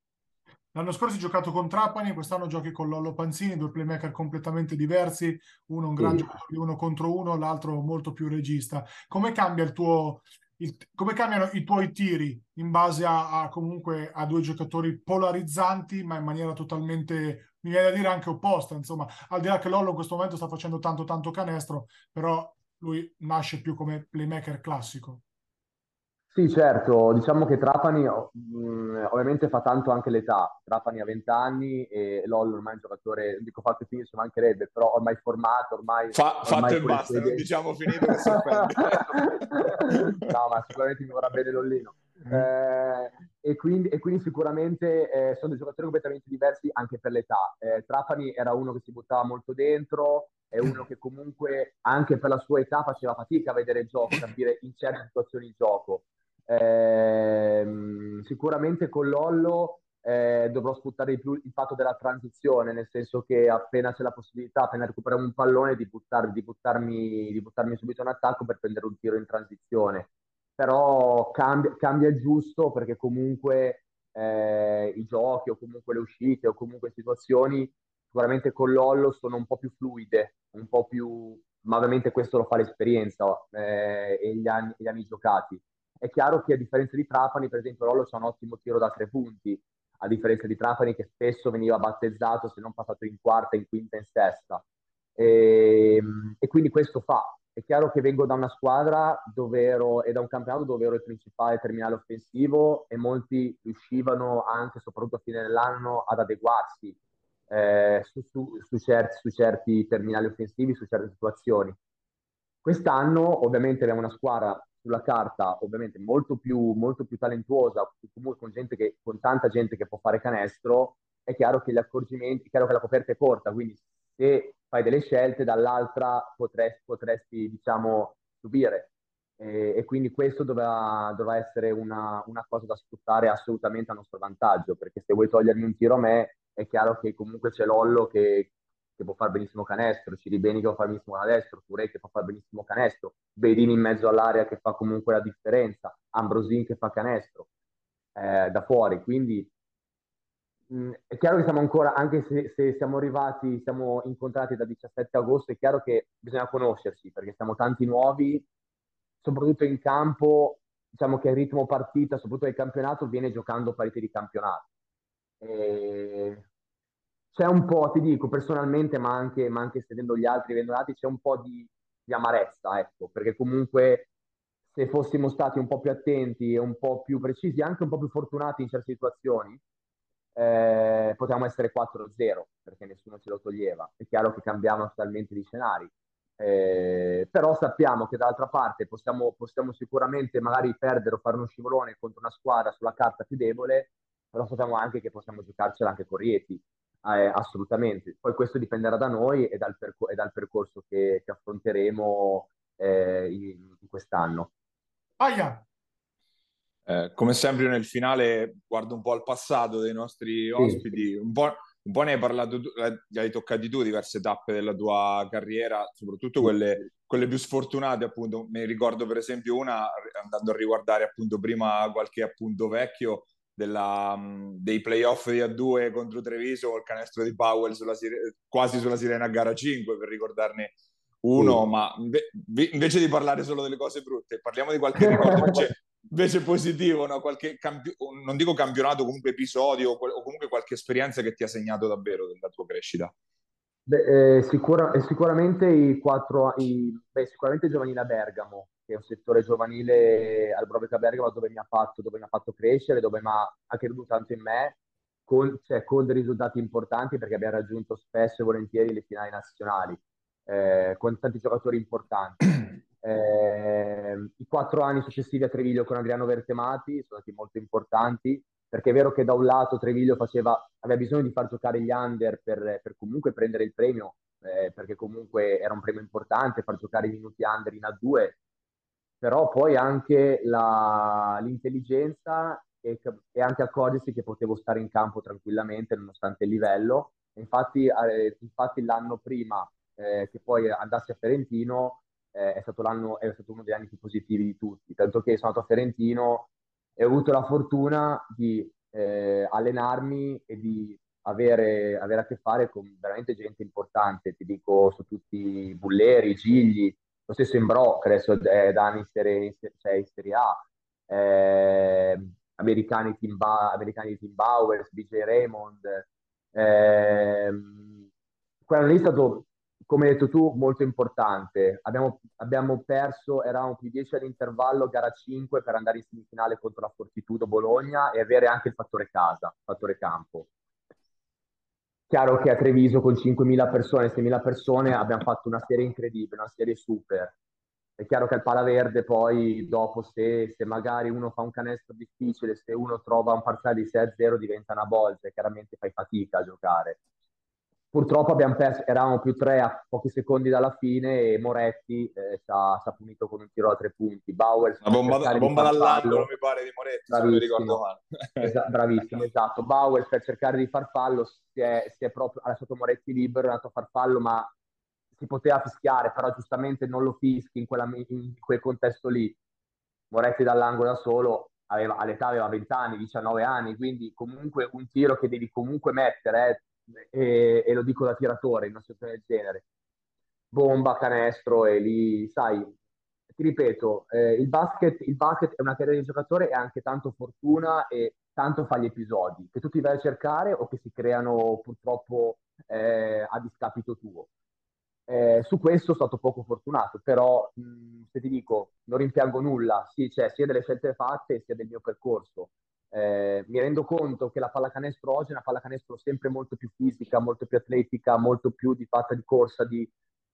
L'anno scorso hai giocato con Trapani, quest'anno giochi con Lollo Panzini, due playmaker completamente diversi, uno un gran sì. giocatore di uno contro uno, l'altro molto più regista. Come cambia il tuo, il, come cambiano i tuoi tiri in base a, a, comunque a due giocatori polarizzanti, ma in maniera totalmente, mi viene da dire anche opposta. Insomma, al di là che Lollo in questo momento sta facendo tanto tanto canestro, però lui nasce più come playmaker classico. Sì, certo, diciamo che Trapani mh, mm, ovviamente fa tanto anche l'età. Trapani ha 20 anni e Lollo ormai è un giocatore, non dico fatto e finito, ci mancherebbe, però ormai formato, ormai... Fa, ormai fatto e basta, non diciamo finito che si no, ma sicuramente mi vorrà bene Lollino. Mm. Eh, e, quindi, e, quindi, sicuramente eh, sono dei giocatori completamente diversi anche per l'età. Eh, Trapani era uno che si buttava molto dentro, è uno che comunque anche per la sua età faceva fatica a vedere il gioco, capire in certe situazioni il gioco. Eh, sicuramente con Lollo eh, dovrò sfruttare di più il fatto della transizione, nel senso che appena c'è la possibilità, appena recuperiamo un pallone, di, buttar, di, buttarmi, di buttarmi subito in attacco per prendere un tiro in transizione. Però cambia, cambia giusto perché comunque eh, i giochi o comunque le uscite o comunque situazioni sicuramente con Lollo sono un po' più fluide, un po' più, ma ovviamente questo lo fa l'esperienza eh, e gli anni, gli anni giocati è chiaro che a differenza di Trapani, per esempio, Rollo c'è un ottimo tiro da tre punti, a differenza di Trapani che spesso veniva battezzato se non passato in quarta, in quinta, in sesta. E, ehm, e quindi questo fa. È chiaro che vengo da una squadra dove ero, e da un campionato dove ero il principale terminale offensivo e molti riuscivano anche, soprattutto a fine dell'anno, ad adeguarsi eh, su, su, su, certi, su certi terminali offensivi, su certe situazioni. Quest'anno ovviamente abbiamo una squadra sulla carta ovviamente molto più, molto più talentuosa, comunque con, gente che, con tanta gente che può fare canestro, è chiaro che gli accorgimenti, è chiaro che la coperta è corta, quindi se fai delle scelte, dall'altra potresti, potresti diciamo, subire. E, e, quindi questo dovrà, dovrà essere una, una, cosa da sfruttare assolutamente a nostro vantaggio, perché se vuoi togliermi un tiro a me, è chiaro che comunque c'è Lollo che, che può fare benissimo canestro, Ciribeni che può fare benissimo canestro, Touré che può fare benissimo canestro, Bedini in mezzo all'area che fa comunque la differenza, Ambrosin che fa canestro eh, da fuori, quindi mh, mm, è chiaro che siamo ancora, anche se, se, siamo arrivati, siamo incontrati da 17 agosto, è chiaro che bisogna conoscersi perché siamo tanti nuovi, soprattutto in campo, diciamo che il ritmo partita, soprattutto nel campionato, viene giocando pariti di campionato. E c'è un po', ti dico personalmente, ma anche, ma anche sedendo gli altri vendolati, c'è un po' di, di, amarezza, ecco, perché comunque se fossimo stati un po' più attenti e un po' più precisi, anche un po' più fortunati in certe situazioni, eh, potevamo essere 4-0, perché nessuno ce lo toglieva. È chiaro che cambiavano totalmente gli scenari. Eh, però sappiamo che dall'altra parte possiamo, possiamo sicuramente magari perdere o fare uno scivolone contro una squadra sulla carta più debole, però sappiamo anche che possiamo giocarcela anche con Rieti eh, assolutamente. Poi questo dipenderà da noi e dal, percor- e dal percorso che, che affronteremo eh, in, in, quest'anno. Aia. Eh, come sempre nel finale guardo un po' al passato dei nostri ospiti, sì. un, po', un po' ne hai parlato tu, hai toccati tu diverse tappe della tua carriera, soprattutto quelle, quelle più sfortunate appunto, mi ricordo per esempio una andando a riguardare appunto prima qualche appunto vecchio della, dei playoff di A2 contro Treviso col canestro di Powell sulla quasi sulla sirena a gara 5 per ricordarne uno, mm. ma inve- invece di parlare solo delle cose brutte, parliamo di qualche ricordo invece, invece positivo, no? qualche campi- non dico campionato, comunque episodio o comunque qualche esperienza che ti ha segnato davvero della tua crescita. Beh, eh, sicura- sicuramente i quattro, i, beh, sicuramente giovanile a Bergamo, che è un settore giovanile al Probeca Bergamo dove mi ha fatto, dove mi ha fatto crescere, dove mi ha anche creduto tanto in me, con, cioè, con dei risultati importanti perché abbiamo raggiunto spesso e volentieri le finali nazionali, eh, con tanti giocatori importanti. Eh, I quattro anni successivi a Treviglio con Adriano Vertemati sono stati molto importanti perché è vero che da un lato Treviglio faceva, aveva bisogno di far giocare gli under per, per comunque prendere il premio, eh, perché comunque era un premio importante far giocare i minuti under in A2 però poi anche la, l'intelligenza e, e, anche accorgersi che potevo stare in campo tranquillamente nonostante il livello. Infatti, eh, infatti l'anno prima eh, che poi andassi a Ferentino eh, è, stato è, stato uno degli anni più positivi di tutti, tanto che sono andato a Ferentino e ho avuto la fortuna di eh, allenarmi e di avere, avere, a che fare con veramente gente importante, ti dico su tutti Bulleri, Gigli, lo stesso Imbro, che adesso è da anni in Serie, cioè in serie A, eh, americani, Tim ba- americani Tim Bowers, BJ Raymond. Eh, quello lì è stato, come hai detto tu, molto importante. Abbiamo, abbiamo perso, eravamo più 10 all'intervallo, gara 5 per andare in semifinale contro la Fortitudo Bologna e avere anche il fattore casa, il fattore campo. Chiaro che a Treviso con 5.000 persone, 6.000 persone abbiamo fatto una serie incredibile, una serie super. È chiaro che al Palaverde poi dopo se, se magari uno fa un canestro difficile, se uno trova un parziale di 6-0 diventa una bolsa e chiaramente fai fatica a giocare. Purtroppo abbiamo perso, eravamo più tre a pochi secondi dalla fine e Moretti eh, ci, ha, punito con un tiro a tre punti. Bauer la bomba, la bomba dall'angolo mi pare di Moretti, se non mi ricordo male. Esa, bravissimo, esatto. Bauer per cercare di far fallo si è, si è proprio, ha lasciato Moretti libero, è andato a far fallo, ma si poteva fischiare, però giustamente non lo fischi in, quella, in quel contesto lì. Moretti dall'angolo da solo, aveva, all'età aveva 20 anni, 19 anni, quindi comunque un tiro che devi comunque mettere, eh, e, e lo dico da tiratore in una situazione del genere, bomba, canestro e lì, sai, ti ripeto, eh, il, basket, il basket è una carriera di giocatore e anche tanto fortuna e tanto fa gli episodi che tu ti vai a cercare o che si creano purtroppo eh, a discapito tuo. Eh, su questo sono stato poco fortunato, però mh, se ti dico non rimpiango nulla, sì, cioè, sia delle scelte fatte sia del mio percorso. Eh, mi rendo conto che la pallacanestro oggi è una pallacanestro sempre molto più fisica, molto più atletica, molto più di fatta di corsa, di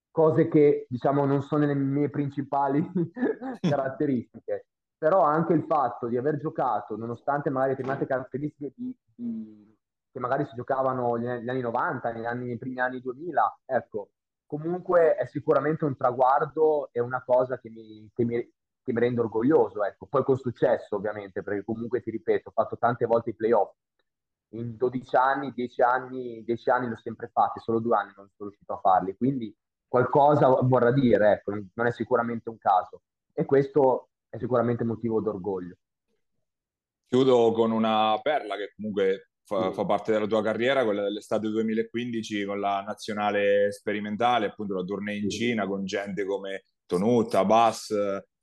cose che diciamo non sono le mie principali caratteristiche. Però anche il fatto di aver giocato, nonostante magari determinate caratteristiche di, di, che magari si giocavano negli anni 90, negli anni, nei primi anni 2000, ecco, comunque è sicuramente un traguardo e una cosa che mi, che mi, che mi rende orgoglioso, ecco. Poi con successo ovviamente, perché comunque ti ripeto, ho fatto tante volte i playoff, in 12 anni, 10 anni, 10 anni l'ho sempre fatti, solo due anni non sono riuscito a farli, quindi qualcosa vorrà dire, ecco, non è sicuramente un caso. E questo è sicuramente motivo d'orgoglio. Chiudo con una perla che comunque fa, fa, parte della tua carriera, quella dell'estate 2015 con la nazionale sperimentale, appunto la tournée in Cina con gente come Tonutta, Bass,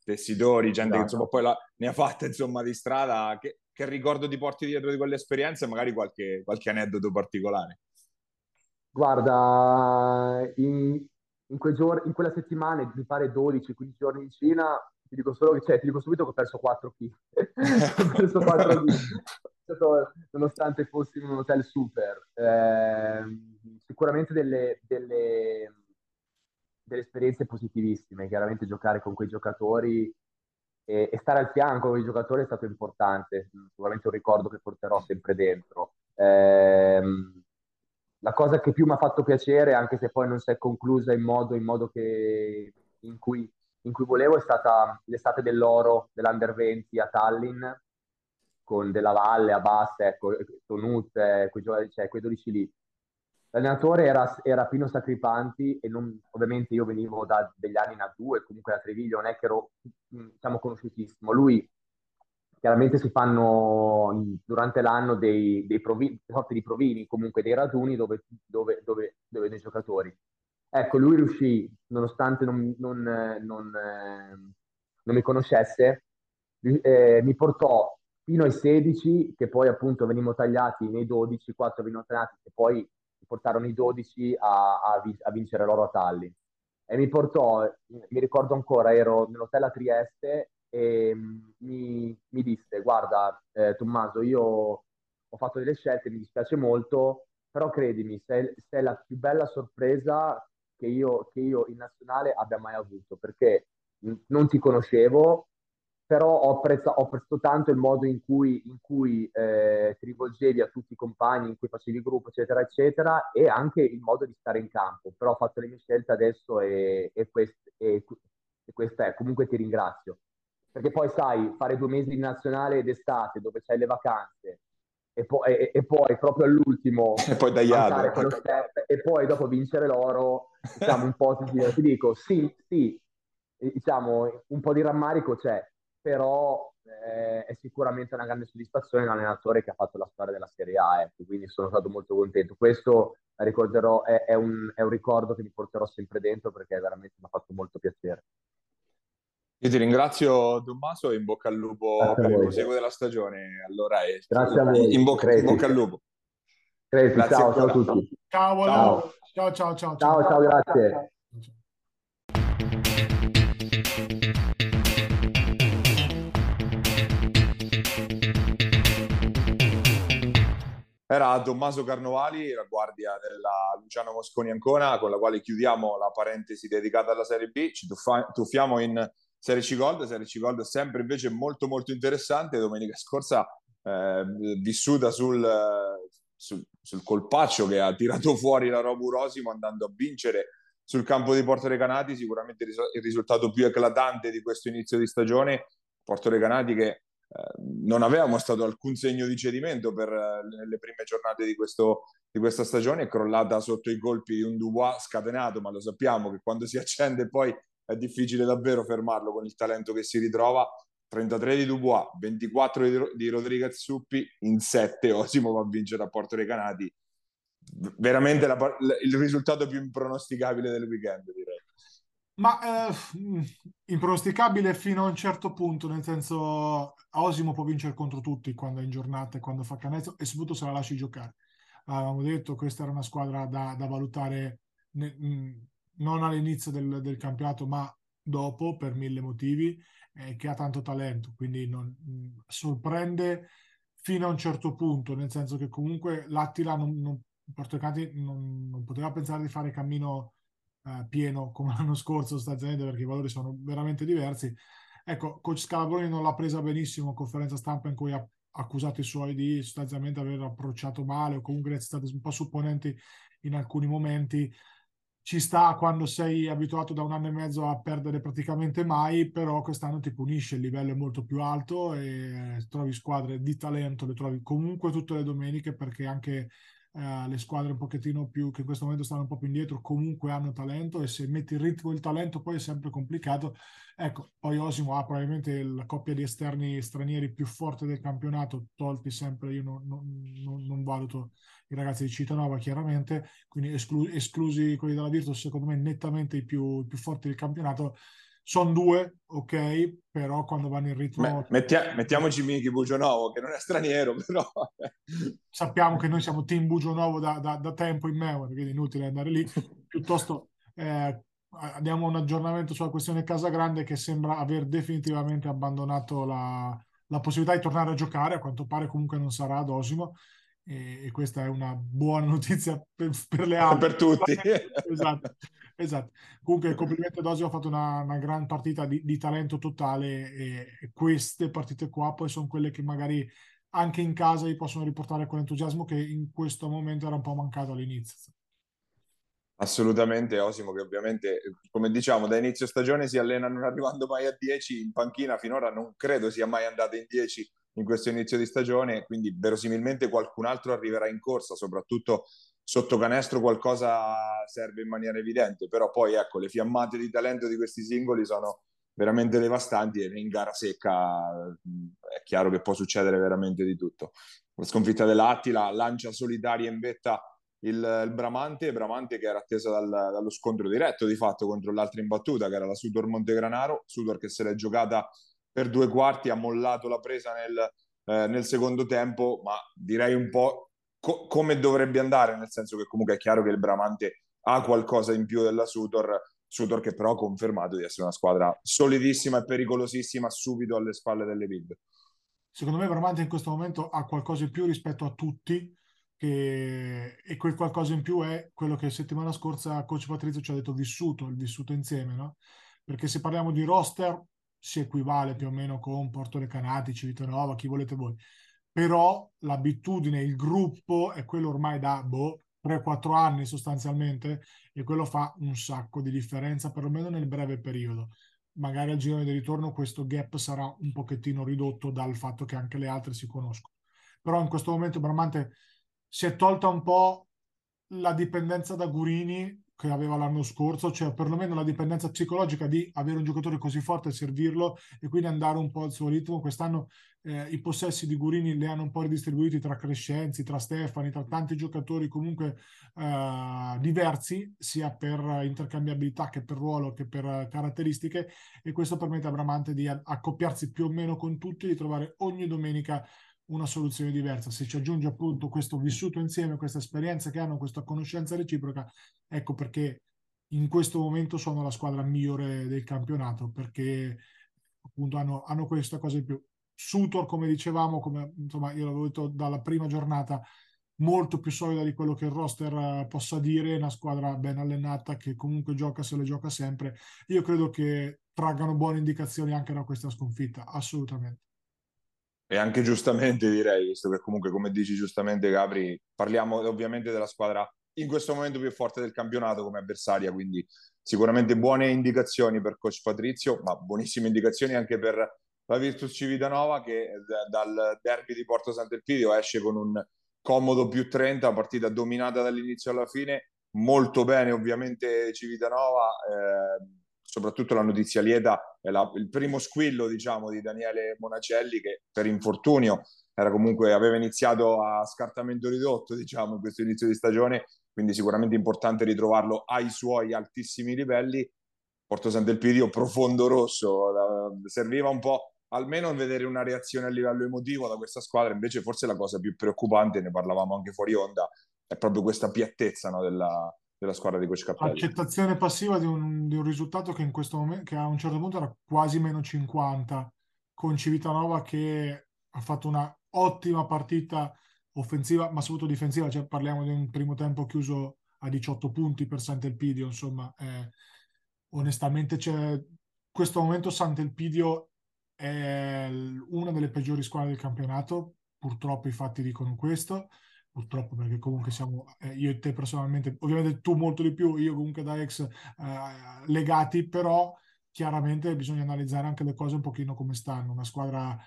Tessidori, gente esatto. che insomma poi la, ne ha fatte insomma di strada. Che, che, ricordo ti porti dietro di quelle esperienze? Magari qualche, qualche aneddoto particolare. Guarda, in, in, quei giorni, in quella settimana di fare 12-15 giorni in Cina, ti dico, solo, cioè, ti dico subito che ho perso 4 kg. ho perso 4 kg, nonostante fossi in un hotel super. Eh, sicuramente delle, delle, delle, esperienze positivissime, chiaramente giocare con quei giocatori e, e, stare al fianco con i giocatori è stato importante, sicuramente un ricordo che porterò sempre dentro. Eh, la cosa che più mi ha fatto piacere, anche se poi non si è conclusa in modo, in modo che, in, cui, in cui volevo, è stata l'estate dell'oro dell'Under 20 a Tallinn, con Della Valle, Abbas, ecco, Tonut, eh, quei, cioè, quei 12 lì. L'allenatore era, era Pino Sacripanti e non, ovviamente io venivo da degli anni in A2, comunque da Treviglio, non è che ero diciamo, conosciutissimo. Lui chiaramente si fanno durante l'anno dei, dei provini, sorte di provini, comunque dei raduni dove, dove, dove, dove dei giocatori. Ecco, lui riuscì, nonostante non, non, non, non mi conoscesse, eh, mi portò fino ai 16, che poi appunto venimmo tagliati nei 12, 4 venivano tagliati, e poi portarono i 12 a, a, a vincere l'oro a Tallinn. E mi portò, mi ricordo ancora, ero nell'hotel a Trieste e mm, mi, mi disse, guarda eh, Tommaso, io ho fatto delle scelte, mi dispiace molto, però credimi, sei, sei la più bella sorpresa che io, che io in nazionale abbia mai avuto, perché non ti conoscevo, però ho apprezzato, ho apprezzato tanto il modo in cui, in cui eh, ti rivolgevi a tutti i compagni, in cui facevi gruppo, eccetera, eccetera, e anche il modo di stare in campo. Però ho fatto le mie scelte adesso e, e, quest, e, e questa è. Comunque ti ringrazio perché poi sai, fare due mesi di nazionale d'estate dove c'hai le vacanze e poi, e, e poi proprio all'ultimo e poi tagliare e poi dopo vincere l'oro, diciamo un po' ti, ti dico sì, sì, diciamo un po' di rammarico c'è, però eh, è sicuramente una grande soddisfazione l'allenatore che ha fatto la storia della Serie A, ecco, quindi sono stato molto contento. Questo ricorderò, è, è, un, è un ricordo che mi porterò sempre dentro perché veramente mi ha fatto molto piacere. Io ti ringrazio Tommaso e in bocca al lupo Grazie per il proseguo della stagione. Allora, Grazie a voi. In bocca, in bocca al lupo. Grazie, ciao, ciao a tutti. Ciao, ciao, ciao, ciao, ciao, ciao, ciao, grazie. Era Tommaso Carnovali, la guardia della Luciano Mosconi Ancona, con la quale chiudiamo la parentesi dedicata alla Serie B. Ci tuffiamo in Serie C Gold, Serie C Gold sempre invece molto molto interessante, domenica scorsa eh, vissuta sul, sul, sul, colpaccio che ha tirato fuori la Robu Rosimo andando a vincere sul campo di Porto Recanati, sicuramente il risultato più eclatante di questo inizio di stagione, Porto Recanati che non aveva mostrato alcun segno di cedimento per eh, le prime giornate di, questo, di questa stagione, è crollata sotto i colpi di un Dubois scatenato, ma lo sappiamo che quando si accende poi è difficile davvero fermarlo con il talento che si ritrova. 33 di Dubois, 24 di, Rodriguez Suppi, in 7 Osimo va a vincere a Porto Recanati. Veramente la, il risultato più impronosticabile del weekend. Ma eh, impronosticabile fino a un certo punto, nel senso Osimo può vincere contro tutti quando è in giornata e quando fa canestro e soprattutto se la lasci giocare. Avevamo detto che questa era una squadra da, da valutare ne, non all'inizio del, del campionato, ma dopo per mille motivi, eh, che ha tanto talento, quindi non, mh, mm, sorprende fino a un certo punto, nel senso che comunque l'Attila non, non, non, non poteva pensare di fare cammino pieno come l'anno scorso sostanzialmente perché i valori sono veramente diversi. Ecco, coach Scalabroni non l'ha presa benissimo in conferenza stampa in cui ha accusato i suoi di sostanzialmente aver approcciato male o comunque essere stati un po' supponenti in alcuni momenti ci sta quando sei abituato da un anno e mezzo a perdere praticamente mai, però quest'anno ti punisce, il livello è molto più alto e trovi squadre di talento, le trovi comunque tutte le domeniche perché anche eh, le squadre un pochettino più che in questo momento stanno un po' più indietro comunque hanno talento e se metti il ritmo il talento poi è sempre complicato. Ecco, poi Osimo ha probabilmente la coppia di esterni stranieri più forte del campionato, tolti sempre, io non, non, non valuto i ragazzi di Citanova chiaramente, quindi esclu- esclusi quelli della Virtus, secondo me nettamente i più, più forti del campionato. Sono due, ok, però quando vanno in ritmo... Mettia- mettiamoci Miki Bugionovo, che non è straniero, però... Sappiamo che noi siamo team Bugionovo da, da, da tempo in memoria, quindi inutile andare lì. Piuttosto eh, abbiamo un aggiornamento sulla questione Casa Grande che sembra aver definitivamente abbandonato la, la possibilità di tornare a giocare, a quanto pare comunque non sarà ad Osimo e, e questa è una buona notizia per, per le altre. per tutti. esatto, esatto. Comunque complimenti ad Osimo, ha fatto una, una gran partita di, di talento totale e, queste partite qua poi sono quelle che magari anche in casa gli possono riportare quell'entusiasmo che in questo momento era un po' mancato all'inizio. Assolutamente, Osimo che ovviamente, come diciamo, da inizio stagione si allena non arrivando mai a 10, in panchina finora non credo sia mai andato in 10 in questo inizio di stagione, quindi verosimilmente qualcun altro arriverà in corsa, soprattutto sotto canestro qualcosa serve in maniera evidente, però poi ecco, le fiammate di talento di questi singoli sono veramente devastanti e in gara secca è chiaro che può succedere veramente di tutto. La sconfitta dell'Attila lancia solitaria in vetta il, il Bramante, Bramante che era attesa dal, dallo scontro diretto di fatto contro l'altra imbattuta che era la Sudor Montegranaro, Sudor che se l'è giocata per due quarti, ha mollato la presa nel, eh, nel secondo tempo, ma direi un po' co- come dovrebbe andare, nel senso che comunque è chiaro che il Bramante ha qualcosa in più della Sutor, Sutor che però ha confermato di essere una squadra solidissima e pericolosissima subito alle spalle delle big. Secondo me Bramante in questo momento ha qualcosa in più rispetto a tutti che... e quel qualcosa in più è quello che settimana scorsa coach Patrizio ci ha detto vissuto, il vissuto insieme, no? Perché se parliamo di roster, si equivale più o meno con Porto Recanati, Civitanova, chi volete voi. Però l'abitudine, il gruppo è quello ormai da boh, 3-4 anni sostanzialmente e quello fa un sacco di differenza, perlomeno nel breve periodo. Magari al girone di ritorno questo gap sarà un pochettino ridotto dal fatto che anche le altre si conoscono. Però in questo momento Bramante si è tolta un po' la dipendenza da Gurini che aveva l'anno scorso, cioè perlomeno la dipendenza psicologica di avere un giocatore così forte e servirlo e quindi andare un po' al suo ritmo. Quest'anno eh, i possessi di Gurini li hanno un po' ridistribuiti tra Crescenzi, tra Stefani, tra tanti giocatori comunque eh, diversi, sia per intercambiabilità che per ruolo che per caratteristiche e questo permette a Bramante di accoppiarsi più o meno con tutti, di trovare ogni domenica una soluzione diversa. Se ci aggiunge appunto questo vissuto insieme, questa esperienza che hanno, questa conoscenza reciproca, ecco perché in questo momento sono la squadra migliore del campionato, perché appunto hanno, hanno questa cosa in più. Sutor, come dicevamo, come insomma io l'avevo detto dalla prima giornata, molto più solida di quello che il roster eh, possa dire, una squadra ben allenata che comunque gioca se le gioca sempre. Io credo che traggano buone indicazioni anche da questa sconfitta, assolutamente. E anche giustamente direi, visto che comunque come dici giustamente Gabri, parliamo ovviamente della squadra in questo momento più forte del campionato come avversaria, quindi sicuramente buone indicazioni per coach Patrizio, ma buonissime indicazioni anche per la Virtus Civitanova che dal derby di Porto Sant'Elpidio esce con un comodo più 30, partita dominata dall'inizio alla fine, molto bene ovviamente Civitanova, eh, soprattutto la notizia lieta è la, il primo squillo diciamo di Daniele Monacelli che per infortunio comunque, aveva iniziato a scartamento ridotto diciamo in questo inizio di stagione quindi sicuramente importante ritrovarlo ai suoi altissimi livelli. Porto Sant'Elpidio profondo rosso serviva un po' almeno vedere una reazione a livello emotivo da questa squadra invece forse la cosa più preoccupante ne parlavamo anche fuori onda è proprio questa piattezza no, della, della squadra di Coach Cappelli. Accettazione passiva di un, di un, risultato che in questo momento, che a un certo punto era quasi meno 50, con Civitanova che ha fatto una ottima partita offensiva, ma soprattutto difensiva, cioè parliamo di un primo tempo chiuso a 18 punti per Sant'Elpidio, insomma, eh, onestamente c'è questo momento Sant'Elpidio è una delle peggiori squadre del campionato, purtroppo i fatti dicono questo, purtroppo perché comunque siamo eh, io e te personalmente, ovviamente tu molto di più, io comunque da ex eh, legati, però chiaramente bisogna analizzare anche le cose un pochino come stanno, una squadra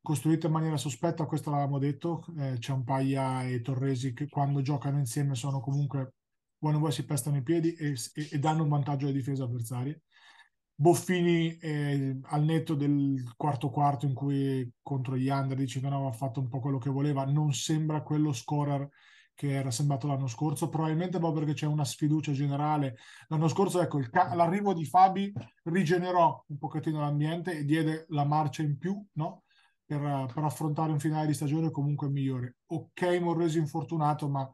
costruita in maniera sospetta, questo l'avevamo detto, eh, Ciampaglia e Torresi che quando giocano insieme sono comunque, buono vuoi si pestano i piedi e, e, e danno un vantaggio alle difese avversarie. Boffini eh, al netto del quarto quarto in cui contro gli Under di Citanova ha fatto un po' quello che voleva, non sembra quello scorer che era sembrato l'anno scorso, probabilmente proprio perché c'è una sfiducia generale. L'anno scorso, ecco, ca- l'arrivo di Fabi rigenerò un pochettino l'ambiente e diede la marcia in più, no? Per, per affrontare un finale di stagione comunque migliore. Ok, Morresi infortunato, ma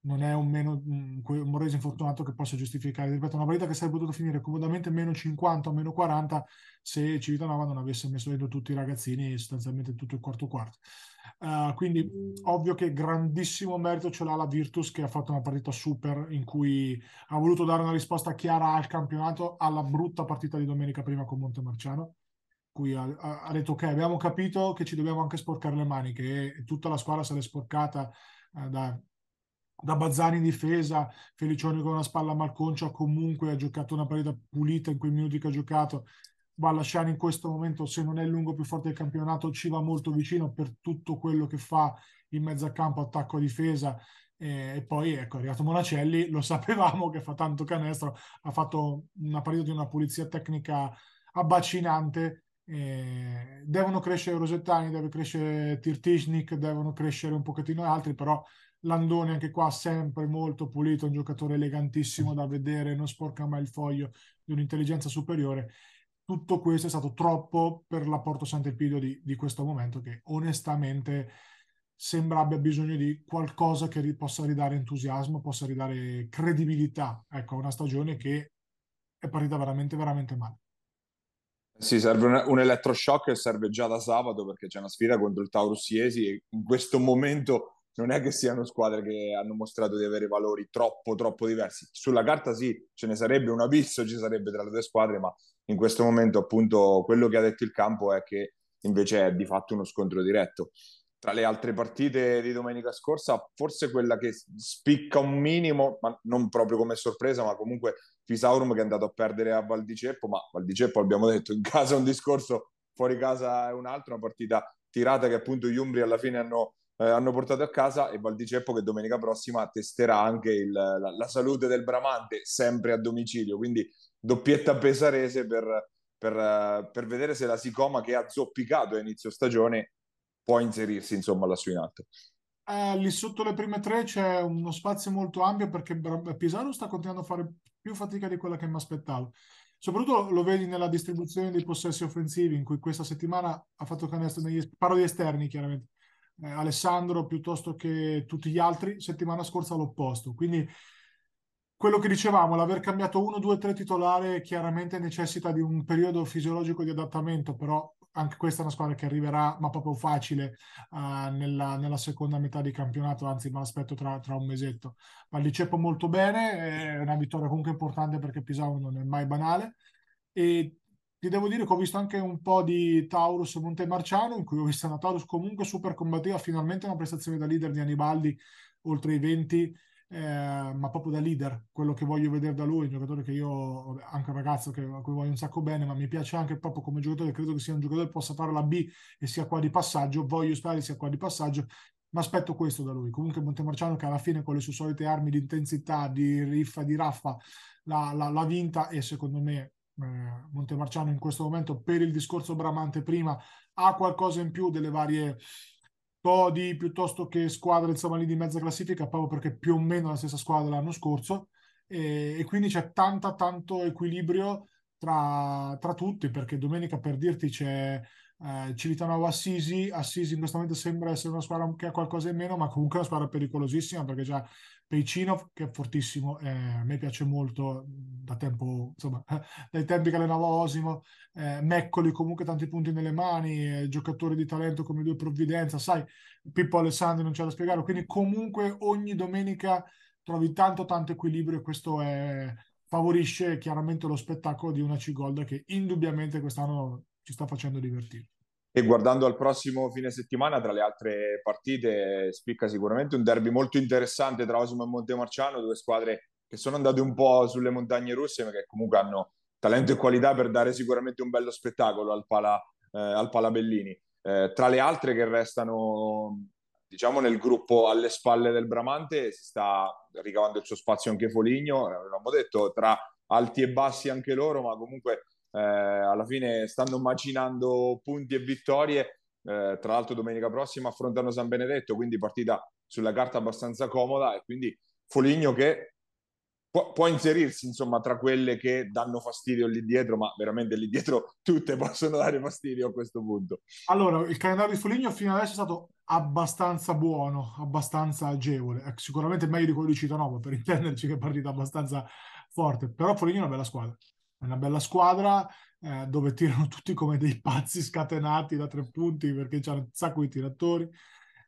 non è un, meno, un Morese infortunato che possa giustificare, ripeto, una partita che sarebbe potuta finire comodamente meno 50 o meno 40 se Civitanova non avesse messo dentro tutti i ragazzini sostanzialmente tutto il quarto quarto. Uh, quindi ovvio che grandissimo merito ce l'ha la Virtus che ha fatto una partita super in cui ha voluto dare una risposta chiara al campionato alla brutta partita di domenica prima con Montemarciano cui ha, ha detto ok abbiamo capito che ci dobbiamo anche sporcare le mani che tutta la squadra se l'è sporcata uh, da da Bazzani in difesa, Felicioni con una spalla malconcia, comunque ha giocato una partita pulita in quei minuti che ha giocato. Ballasciani in questo momento, se non è il lungo più forte del campionato, ci va molto vicino per tutto quello che fa in mezzo al campo, attacco a difesa. E poi ecco, è arrivato Monacelli, lo sapevamo che fa tanto canestro, ha fatto una partita di una pulizia tecnica abbacinante. Eh, devono crescere Rosettani, deve crescere Tirtishnik, devono crescere un pochettino altri, però Landoni anche qua sempre molto pulito, un giocatore elegantissimo da vedere, non sporca mai il foglio di un'intelligenza superiore. Tutto questo è stato troppo per l'apporto Sant'Elpidio di, di questo momento che onestamente sembra abbia bisogno di qualcosa che possa ridare entusiasmo, possa ridare credibilità ecco, a una stagione che è partita veramente, veramente male. Sì, serve un, un elettroshock e serve già da sabato perché c'è una sfida contro il Taurus Iesi e in questo momento non è che siano squadre che hanno mostrato di avere valori troppo, troppo diversi. Sulla carta sì, ce ne sarebbe un abisso, ci sarebbe tra le due squadre, ma in questo momento appunto quello che ha detto il campo è che invece è di fatto uno scontro diretto. Tra le altre partite di domenica scorsa, forse quella che spicca un minimo, ma non proprio come sorpresa, ma comunque Fisaurum che è andato a perdere a Val di Ceppo, ma Val di Ceppo abbiamo detto in casa è un discorso, fuori casa è un altro, una partita tirata che appunto gli Umbri alla fine hanno eh, hanno portato a casa e Valdiceppo che domenica prossima testerà anche il, la, la, salute del Bramante sempre a domicilio, quindi doppietta pesarese per, per, per vedere se la Sicoma che ha zoppicato a inizio stagione può inserirsi insomma lassù in alto. Eh, lì sotto le prime tre c'è uno spazio molto ampio perché Pisano sta continuando a fare più fatica di quella che mi aspettavo. Soprattutto lo vedi nella distribuzione dei possessi offensivi, in cui questa settimana ha fatto canestro negli parlo di esterni, chiaramente eh, Alessandro piuttosto che tutti gli altri, settimana scorsa l'opposto. Quindi quello che dicevamo, l'aver cambiato uno, due, tre titolare chiaramente necessita di un periodo fisiologico di adattamento, però anche questa è una squadra che arriverà, ma proprio facile, uh, nella, nella, seconda metà di campionato, anzi me l'aspetto tra, tra un mesetto. Ma li ceppo molto bene, è una vittoria comunque importante perché Pisano non è mai banale. E ti devo dire che ho visto anche un po' di Taurus Montemarciano, in cui ho visto una Taurus comunque super combattiva, finalmente una prestazione da leader di Anibaldi, oltre i 20, eh, ma proprio da leader, quello che voglio vedere da lui, un giocatore che io, anche un ragazzo che, a cui voglio un sacco bene, ma mi piace anche proprio come giocatore, credo che sia un giocatore che possa fare la B e sia qua di passaggio, voglio sperare sia qua di passaggio, ma aspetto questo da lui. Comunque Montemarciano che alla fine con le sue solite armi di intensità, di riffa, di raffa, l'ha vinta e secondo me eh, Montemarciano in questo momento per il discorso Bramante prima ha qualcosa in più delle varie Todi piuttosto che squadre insomma lì di mezza classifica proprio perché più o meno la stessa squadra l'anno scorso. E, e quindi c'è tanta tanto equilibrio tra, tra, tutti perché domenica per dirti c'è eh, Civitanova Assisi. Assisi in questo momento sembra essere una squadra che ha qualcosa in meno ma comunque è una squadra pericolosissima perché c'è Peicinov che è fortissimo, eh, a me piace molto da tempo, insomma, dai tempi che allenava Osimo, eh, Meccoli comunque tanti punti nelle mani, eh, giocatori di talento come due provvidenza, sai, Pippo Alessandri non c'è da spiegare, quindi comunque ogni domenica trovi tanto tanto equilibrio e questo è, favorisce chiaramente lo spettacolo di una C-Gold che indubbiamente quest'anno ci sta facendo divertire. E guardando al prossimo fine settimana, tra le altre partite, spicca sicuramente un derby molto interessante tra Osimo e Montemarciano, due squadre che sono andate un po' sulle montagne russe, ma che comunque hanno talento e qualità per dare sicuramente un bello spettacolo al Pala, eh, al Pala Bellini. Eh, tra le altre che restano, diciamo, nel gruppo alle spalle del Bramante, si sta ricavando il suo spazio anche Foligno, l'abbiamo detto, tra alti e bassi anche loro, ma comunque eh, alla fine stanno macinando punti e vittorie. Eh, tra l'altro domenica prossima affrontano San Benedetto, quindi partita sulla carta abbastanza comoda e quindi Foligno che può, può, inserirsi insomma tra quelle che danno fastidio lì dietro, ma veramente lì dietro tutte possono dare fastidio a questo punto. Allora, il calendario di Foligno fino adesso è stato abbastanza buono, abbastanza agevole, ecco, sicuramente meglio di quello di Citanova per intenderci che è partita abbastanza forte, però Foligno è una bella squadra, è una bella squadra eh, dove tirano tutti come dei pazzi scatenati da tre punti perché c'hanno un sacco di tiratori.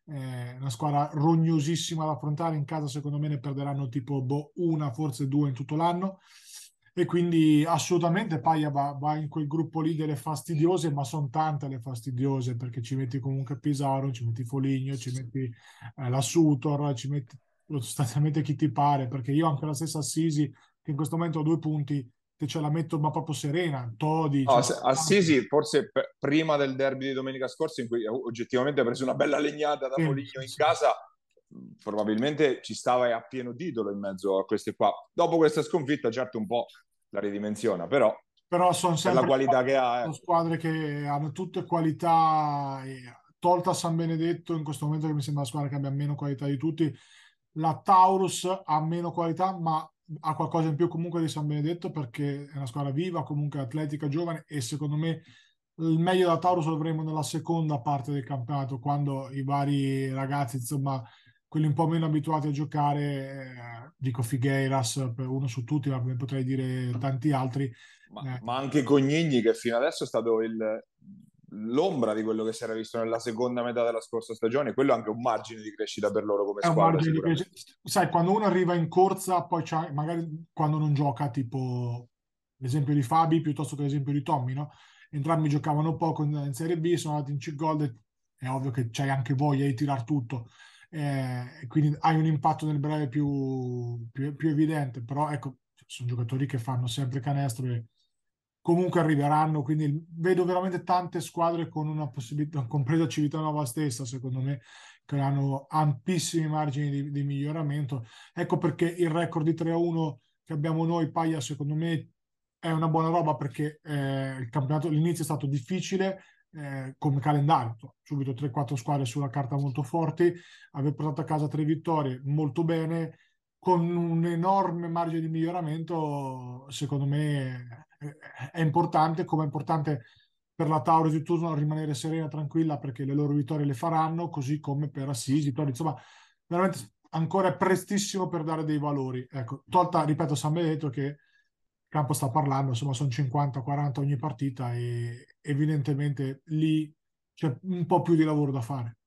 Eh, una squadra rognosissima da affrontare. In casa secondo me ne perderanno tipo boh, una forse due in tutto l'anno. E quindi assolutamente Paia va, va, in quel gruppo lì delle fastidiose ma sono tante le fastidiose perché ci metti comunque Pisaro ci metti Foligno ci metti eh, la Sutor ci metti sostanzialmente chi ti pare perché io anche la stessa Assisi che in questo momento ha due punti che ce la metto ma proprio serena. Todi, no, cioè, Assisi forse p- prima del derby di domenica scorsa in cui oggettivamente ha preso una bella legnata da Foligno in casa probabilmente ci stava a pieno titolo in mezzo a queste qua. Dopo questa sconfitta certo un po' la ridimensiona, però però sono sempre la qualità che ha, eh. squadre che hanno tutte qualità tolta San Benedetto in questo momento che mi sembra la squadra che abbia meno qualità di tutti la Taurus ha meno qualità ma ha qualcosa in più comunque di San Benedetto perché è una squadra viva, comunque atletica, giovane e secondo me il meglio da Taurus lo avremo nella seconda parte del campionato quando i vari ragazzi, insomma, quelli un po' meno abituati a giocare, eh, dico Figueiras per uno su tutti, ma potrei dire tanti altri. Ma, eh. ma anche Cognigni che fino adesso è stato il, l'ombra di quello che si era visto nella seconda metà della scorsa stagione, quello è anche un margine di crescita per loro come squadra. Sai, quando uno arriva in corsa, poi c'ha, magari quando non gioca, tipo l'esempio di Fabi piuttosto che l'esempio di Tommy, no? Entrambi giocavano poco in, Serie B, sono andati in C-Gold, è ovvio che c'hai anche voglia di tirare tutto, eh, quindi hai un impatto nel breve più, più, più evidente, però ecco, sono giocatori che fanno sempre canestro e comunque arriveranno, quindi vedo veramente tante squadre con una possibilità, compresa Civitanova stessa, secondo me, che hanno ampissimi margini di, di miglioramento. Ecco perché il record di 3-1 che abbiamo noi, Paglia, secondo me è una buona roba perché eh, il campionato, l'inizio è stato difficile, eh, come calendario, subito 3-4 squadre sulla carta molto forti, aver portato a casa tre vittorie molto bene, con un enorme margine di miglioramento, secondo me è importante, come è importante per la Taurus di turno rimanere serena, tranquilla, perché le loro vittorie le faranno, così come per Assisi, Tori, insomma, veramente ancora è prestissimo per dare dei valori. Ecco, tolta, ripeto, San Benedetto che campo sta parlando, insomma, sono 50-40 ogni partita e evidentemente lì c'è un po' più di lavoro da fare.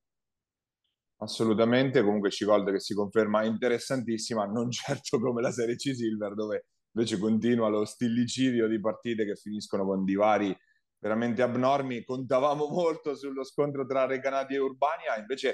Assolutamente, comunque Cicold che si conferma interessantissima, non certo come la Serie C Silver dove invece continua lo stillicidio di partite che finiscono con divari veramente abnormi. Contavamo molto sullo scontro tra Recanati e Urbania, invece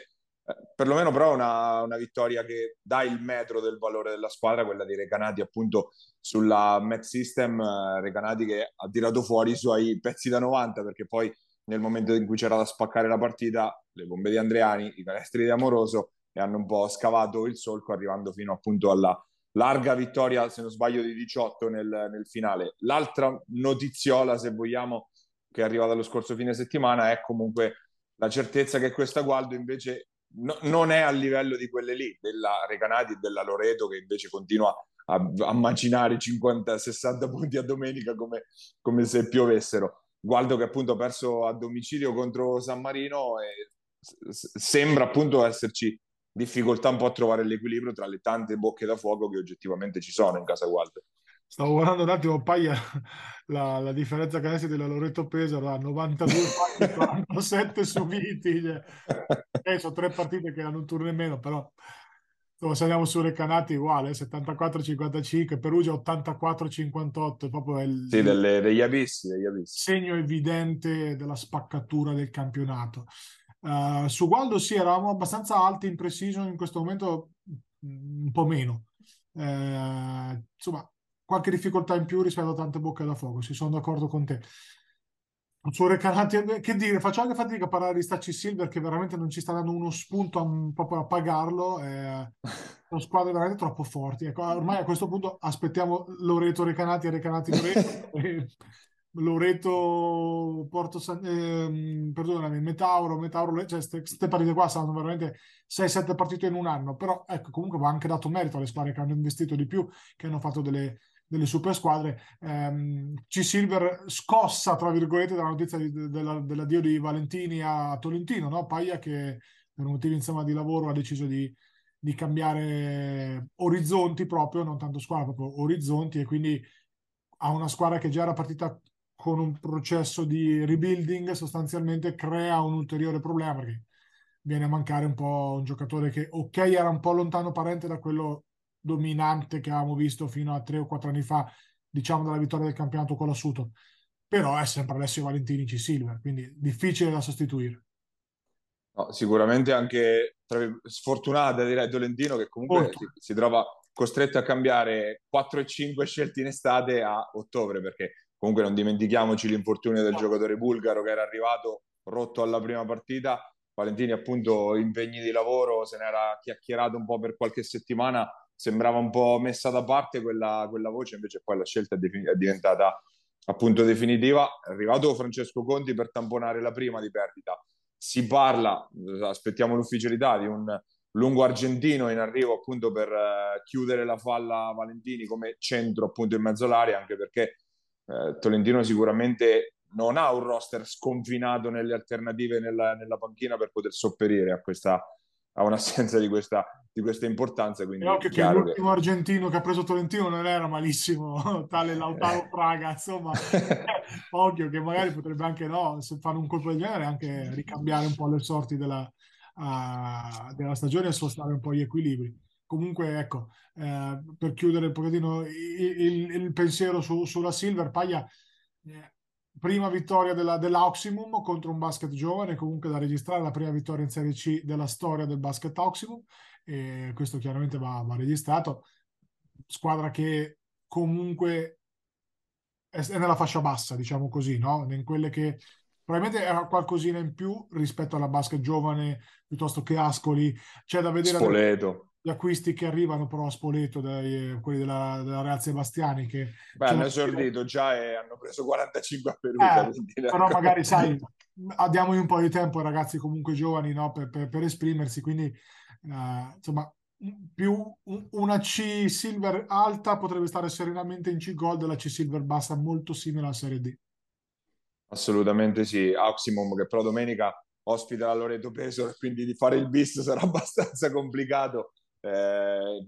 eh, perlomeno però una, una, vittoria che dà il metro del valore della squadra, quella di Recanati appunto sulla Met System, eh, Recanati che ha tirato fuori i suoi pezzi da 90 perché poi nel momento in cui c'era da spaccare la partita, le bombe di Andreani, i canestri di Amoroso e hanno un po' scavato il solco arrivando fino appunto alla larga vittoria, se non sbaglio, di 18 nel, nel finale. L'altra notiziola, se vogliamo, che è arrivata lo scorso fine settimana è comunque la certezza che questa Gualdo invece no, non è a livello di quelle lì, della Recanati e della Loreto, che invece continua a, a macinare 50-60 punti a domenica come, come se piovessero. Gualdo che appunto ha perso a domicilio contro San Marino e sembra appunto esserci difficoltà un po' a trovare l'equilibrio tra le tante bocche da fuoco che oggettivamente ci sono in casa Walter. Stavo guardando un attimo, Paia, la, la differenza canestri della Loreto Pesaro a 92 fatti, 47 subiti. Cioè. Eh, sono tre partite che hanno un turno in meno, però Insomma, se andiamo su Recanati uguale, 74-55, Perugia 84-58, proprio il, sì, delle, degli abissi, degli abissi. segno evidente della spaccatura del campionato. Uh, su Waldo sì, eravamo abbastanza alti in precision, in questo momento mm, un po' meno. Uh, insomma, qualche difficoltà in più rispetto a tante bocche da fuoco, si sono d'accordo con te su Recanati, che dire, faccio anche fatica a parlare di Stacci Silver che veramente non ci sta dando uno spunto a, proprio a pagarlo. Eh, sono squadre veramente troppo forti. Ecco, ormai a questo punto aspettiamo Loreto Recanati e Recanati Loreto. e Loreto Porto San, eh, perdonami, Metauro, Metauro, cioè queste partite qua saranno veramente 6-7 partite in un anno, però ecco comunque va anche dato merito alle squadre che hanno investito di più, che hanno fatto delle, delle super squadre. Ehm, C-Silver scossa, tra virgolette, dalla notizia di, della, dell'addio di Valentini a Tolentino, no? Paglia che per motivi insomma, di lavoro ha deciso di, di cambiare orizzonti proprio, non tanto squadra, proprio orizzonti e quindi ha una squadra che già era partita con un processo di rebuilding sostanzialmente crea un ulteriore problema perché viene a mancare un po' un giocatore che ok era un po' lontano parente da quello dominante che avevamo visto fino a tre o quattro anni fa, diciamo dalla vittoria del campionato con l'assuto. Però è sempre Alessio Valentini C. Silver, quindi difficile da sostituire. No, sicuramente anche sfortunata direi Tolentino che comunque si, si, trova costretto a cambiare 4 e 5 scelte in estate a ottobre perché comunque non dimentichiamoci l'infortunio del giocatore bulgaro che era arrivato rotto alla prima partita Valentini appunto impegni di lavoro se n'era chiacchierato un po' per qualche settimana sembrava un po' messa da parte quella, quella voce, invece poi la scelta è, defin- è, diventata appunto definitiva. È arrivato Francesco Conti per tamponare la prima di perdita. Si parla, aspettiamo l'ufficialità, di un lungo argentino in arrivo appunto per uh, chiudere la falla Valentini come centro appunto in mezzo all'area, anche perché uh, Tolentino sicuramente non ha un roster sconfinato nelle alternative nella, nella panchina per poter sopperire a questa a un'assenza di questa, di questa importanza. Quindi è occhio che l'ultimo che... argentino che ha preso Tolentino non era malissimo, tale Lautaro Praga, insomma, occhio che magari potrebbe anche no, se fare un colpo del genere, anche ricambiare un po' le sorti della, uh, della stagione e spostare un po' gli equilibri. Comunque, ecco, eh, per chiudere un pochettino il, il, il pensiero su, sulla Silver, Paglia eh, prima vittoria della, dell'Oximum contro un basket giovane, comunque da registrare la prima vittoria in Serie C della storia del basket Oximum, e questo chiaramente va, va registrato. Squadra che comunque è, è, nella fascia bassa, diciamo così, no? In quelle che probabilmente era qualcosina in più rispetto alla basket giovane piuttosto che Ascoli. C'è da vedere... Spoleto gli acquisti che arrivano però a Spoleto, dai, quelli della, della Real Sebastiani che Beh, hanno esordito già e hanno preso 45 a Perugia eh, però magari sai diamogli un po' di tempo ai ragazzi comunque giovani no? per, per, per, esprimersi quindi eh, insomma più una C Silver alta potrebbe stare serenamente in C Gold la C Silver bassa molto simile alla Serie D assolutamente sì Oximum che però domenica ospita la Loreto Pesor quindi di fare il bis sarà abbastanza complicato eh,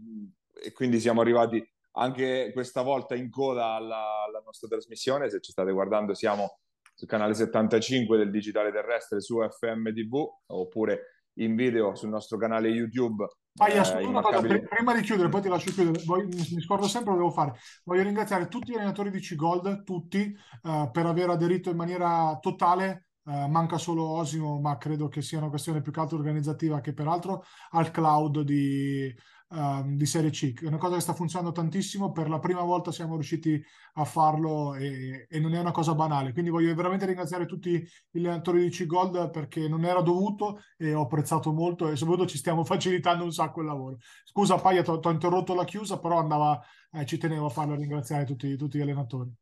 e quindi siamo arrivati anche questa volta in coda alla, alla, nostra trasmissione. Se ci state guardando, siamo sul canale 75 del Digitale Terrestre su FM TV oppure in video sul nostro canale YouTube. Ah, eh, cosa, prima di chiudere, poi ti lascio chiudere, voglio, mi scordo sempre, volevo fare. Voglio ringraziare tutti gli allenatori di C-Gold, tutti, uh, per aver aderito in maniera totale Uh, manca solo Osimo, ma credo che sia una questione più che altro organizzativa che peraltro al cloud di, uh, di Serie C. È una cosa che sta funzionando tantissimo. Per la prima volta siamo riusciti a farlo e, e non è una cosa banale. Quindi voglio veramente ringraziare tutti gli allenatori di C-Gold perché non era dovuto e ho apprezzato molto e soprattutto ci stiamo facilitando un sacco il lavoro. Scusa Paia, ti ho interrotto la chiusa, però andava, eh, ci tenevo a farlo ringraziare tutti, tutti gli allenatori.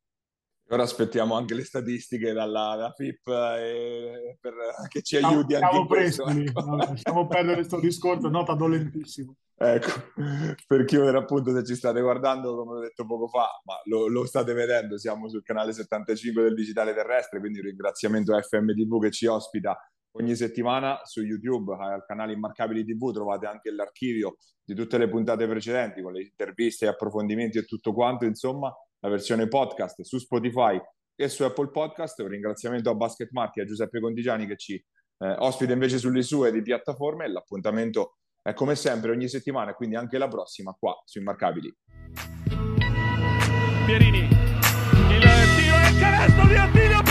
Ora aspettiamo anche le statistiche dalla, dalla FIP eh, per, che ci aiuti siamo, anche in questo. Ecco. Lasciamo perdere questo discorso, nota dolentissimo. Ecco, per chiudere appunto se ci state guardando, come ho detto poco fa, ma lo, lo, state vedendo, siamo sul canale 75 del Digitale Terrestre, quindi un ringraziamento a FMTV che ci ospita ogni settimana su YouTube, al canale Immarcabili TV trovate anche l'archivio di tutte le puntate precedenti con le interviste, approfondimenti e tutto quanto, insomma la versione podcast su Spotify e su Apple Podcast. Un ringraziamento a Basket Marchi e a Giuseppe Contigiani che ci eh, ospita invece sulle sue di piattaforme. L'appuntamento È come sempre ogni settimana, quindi anche la prossima qua su Immarcabili. Pierini, il tiro e canestro di Attilio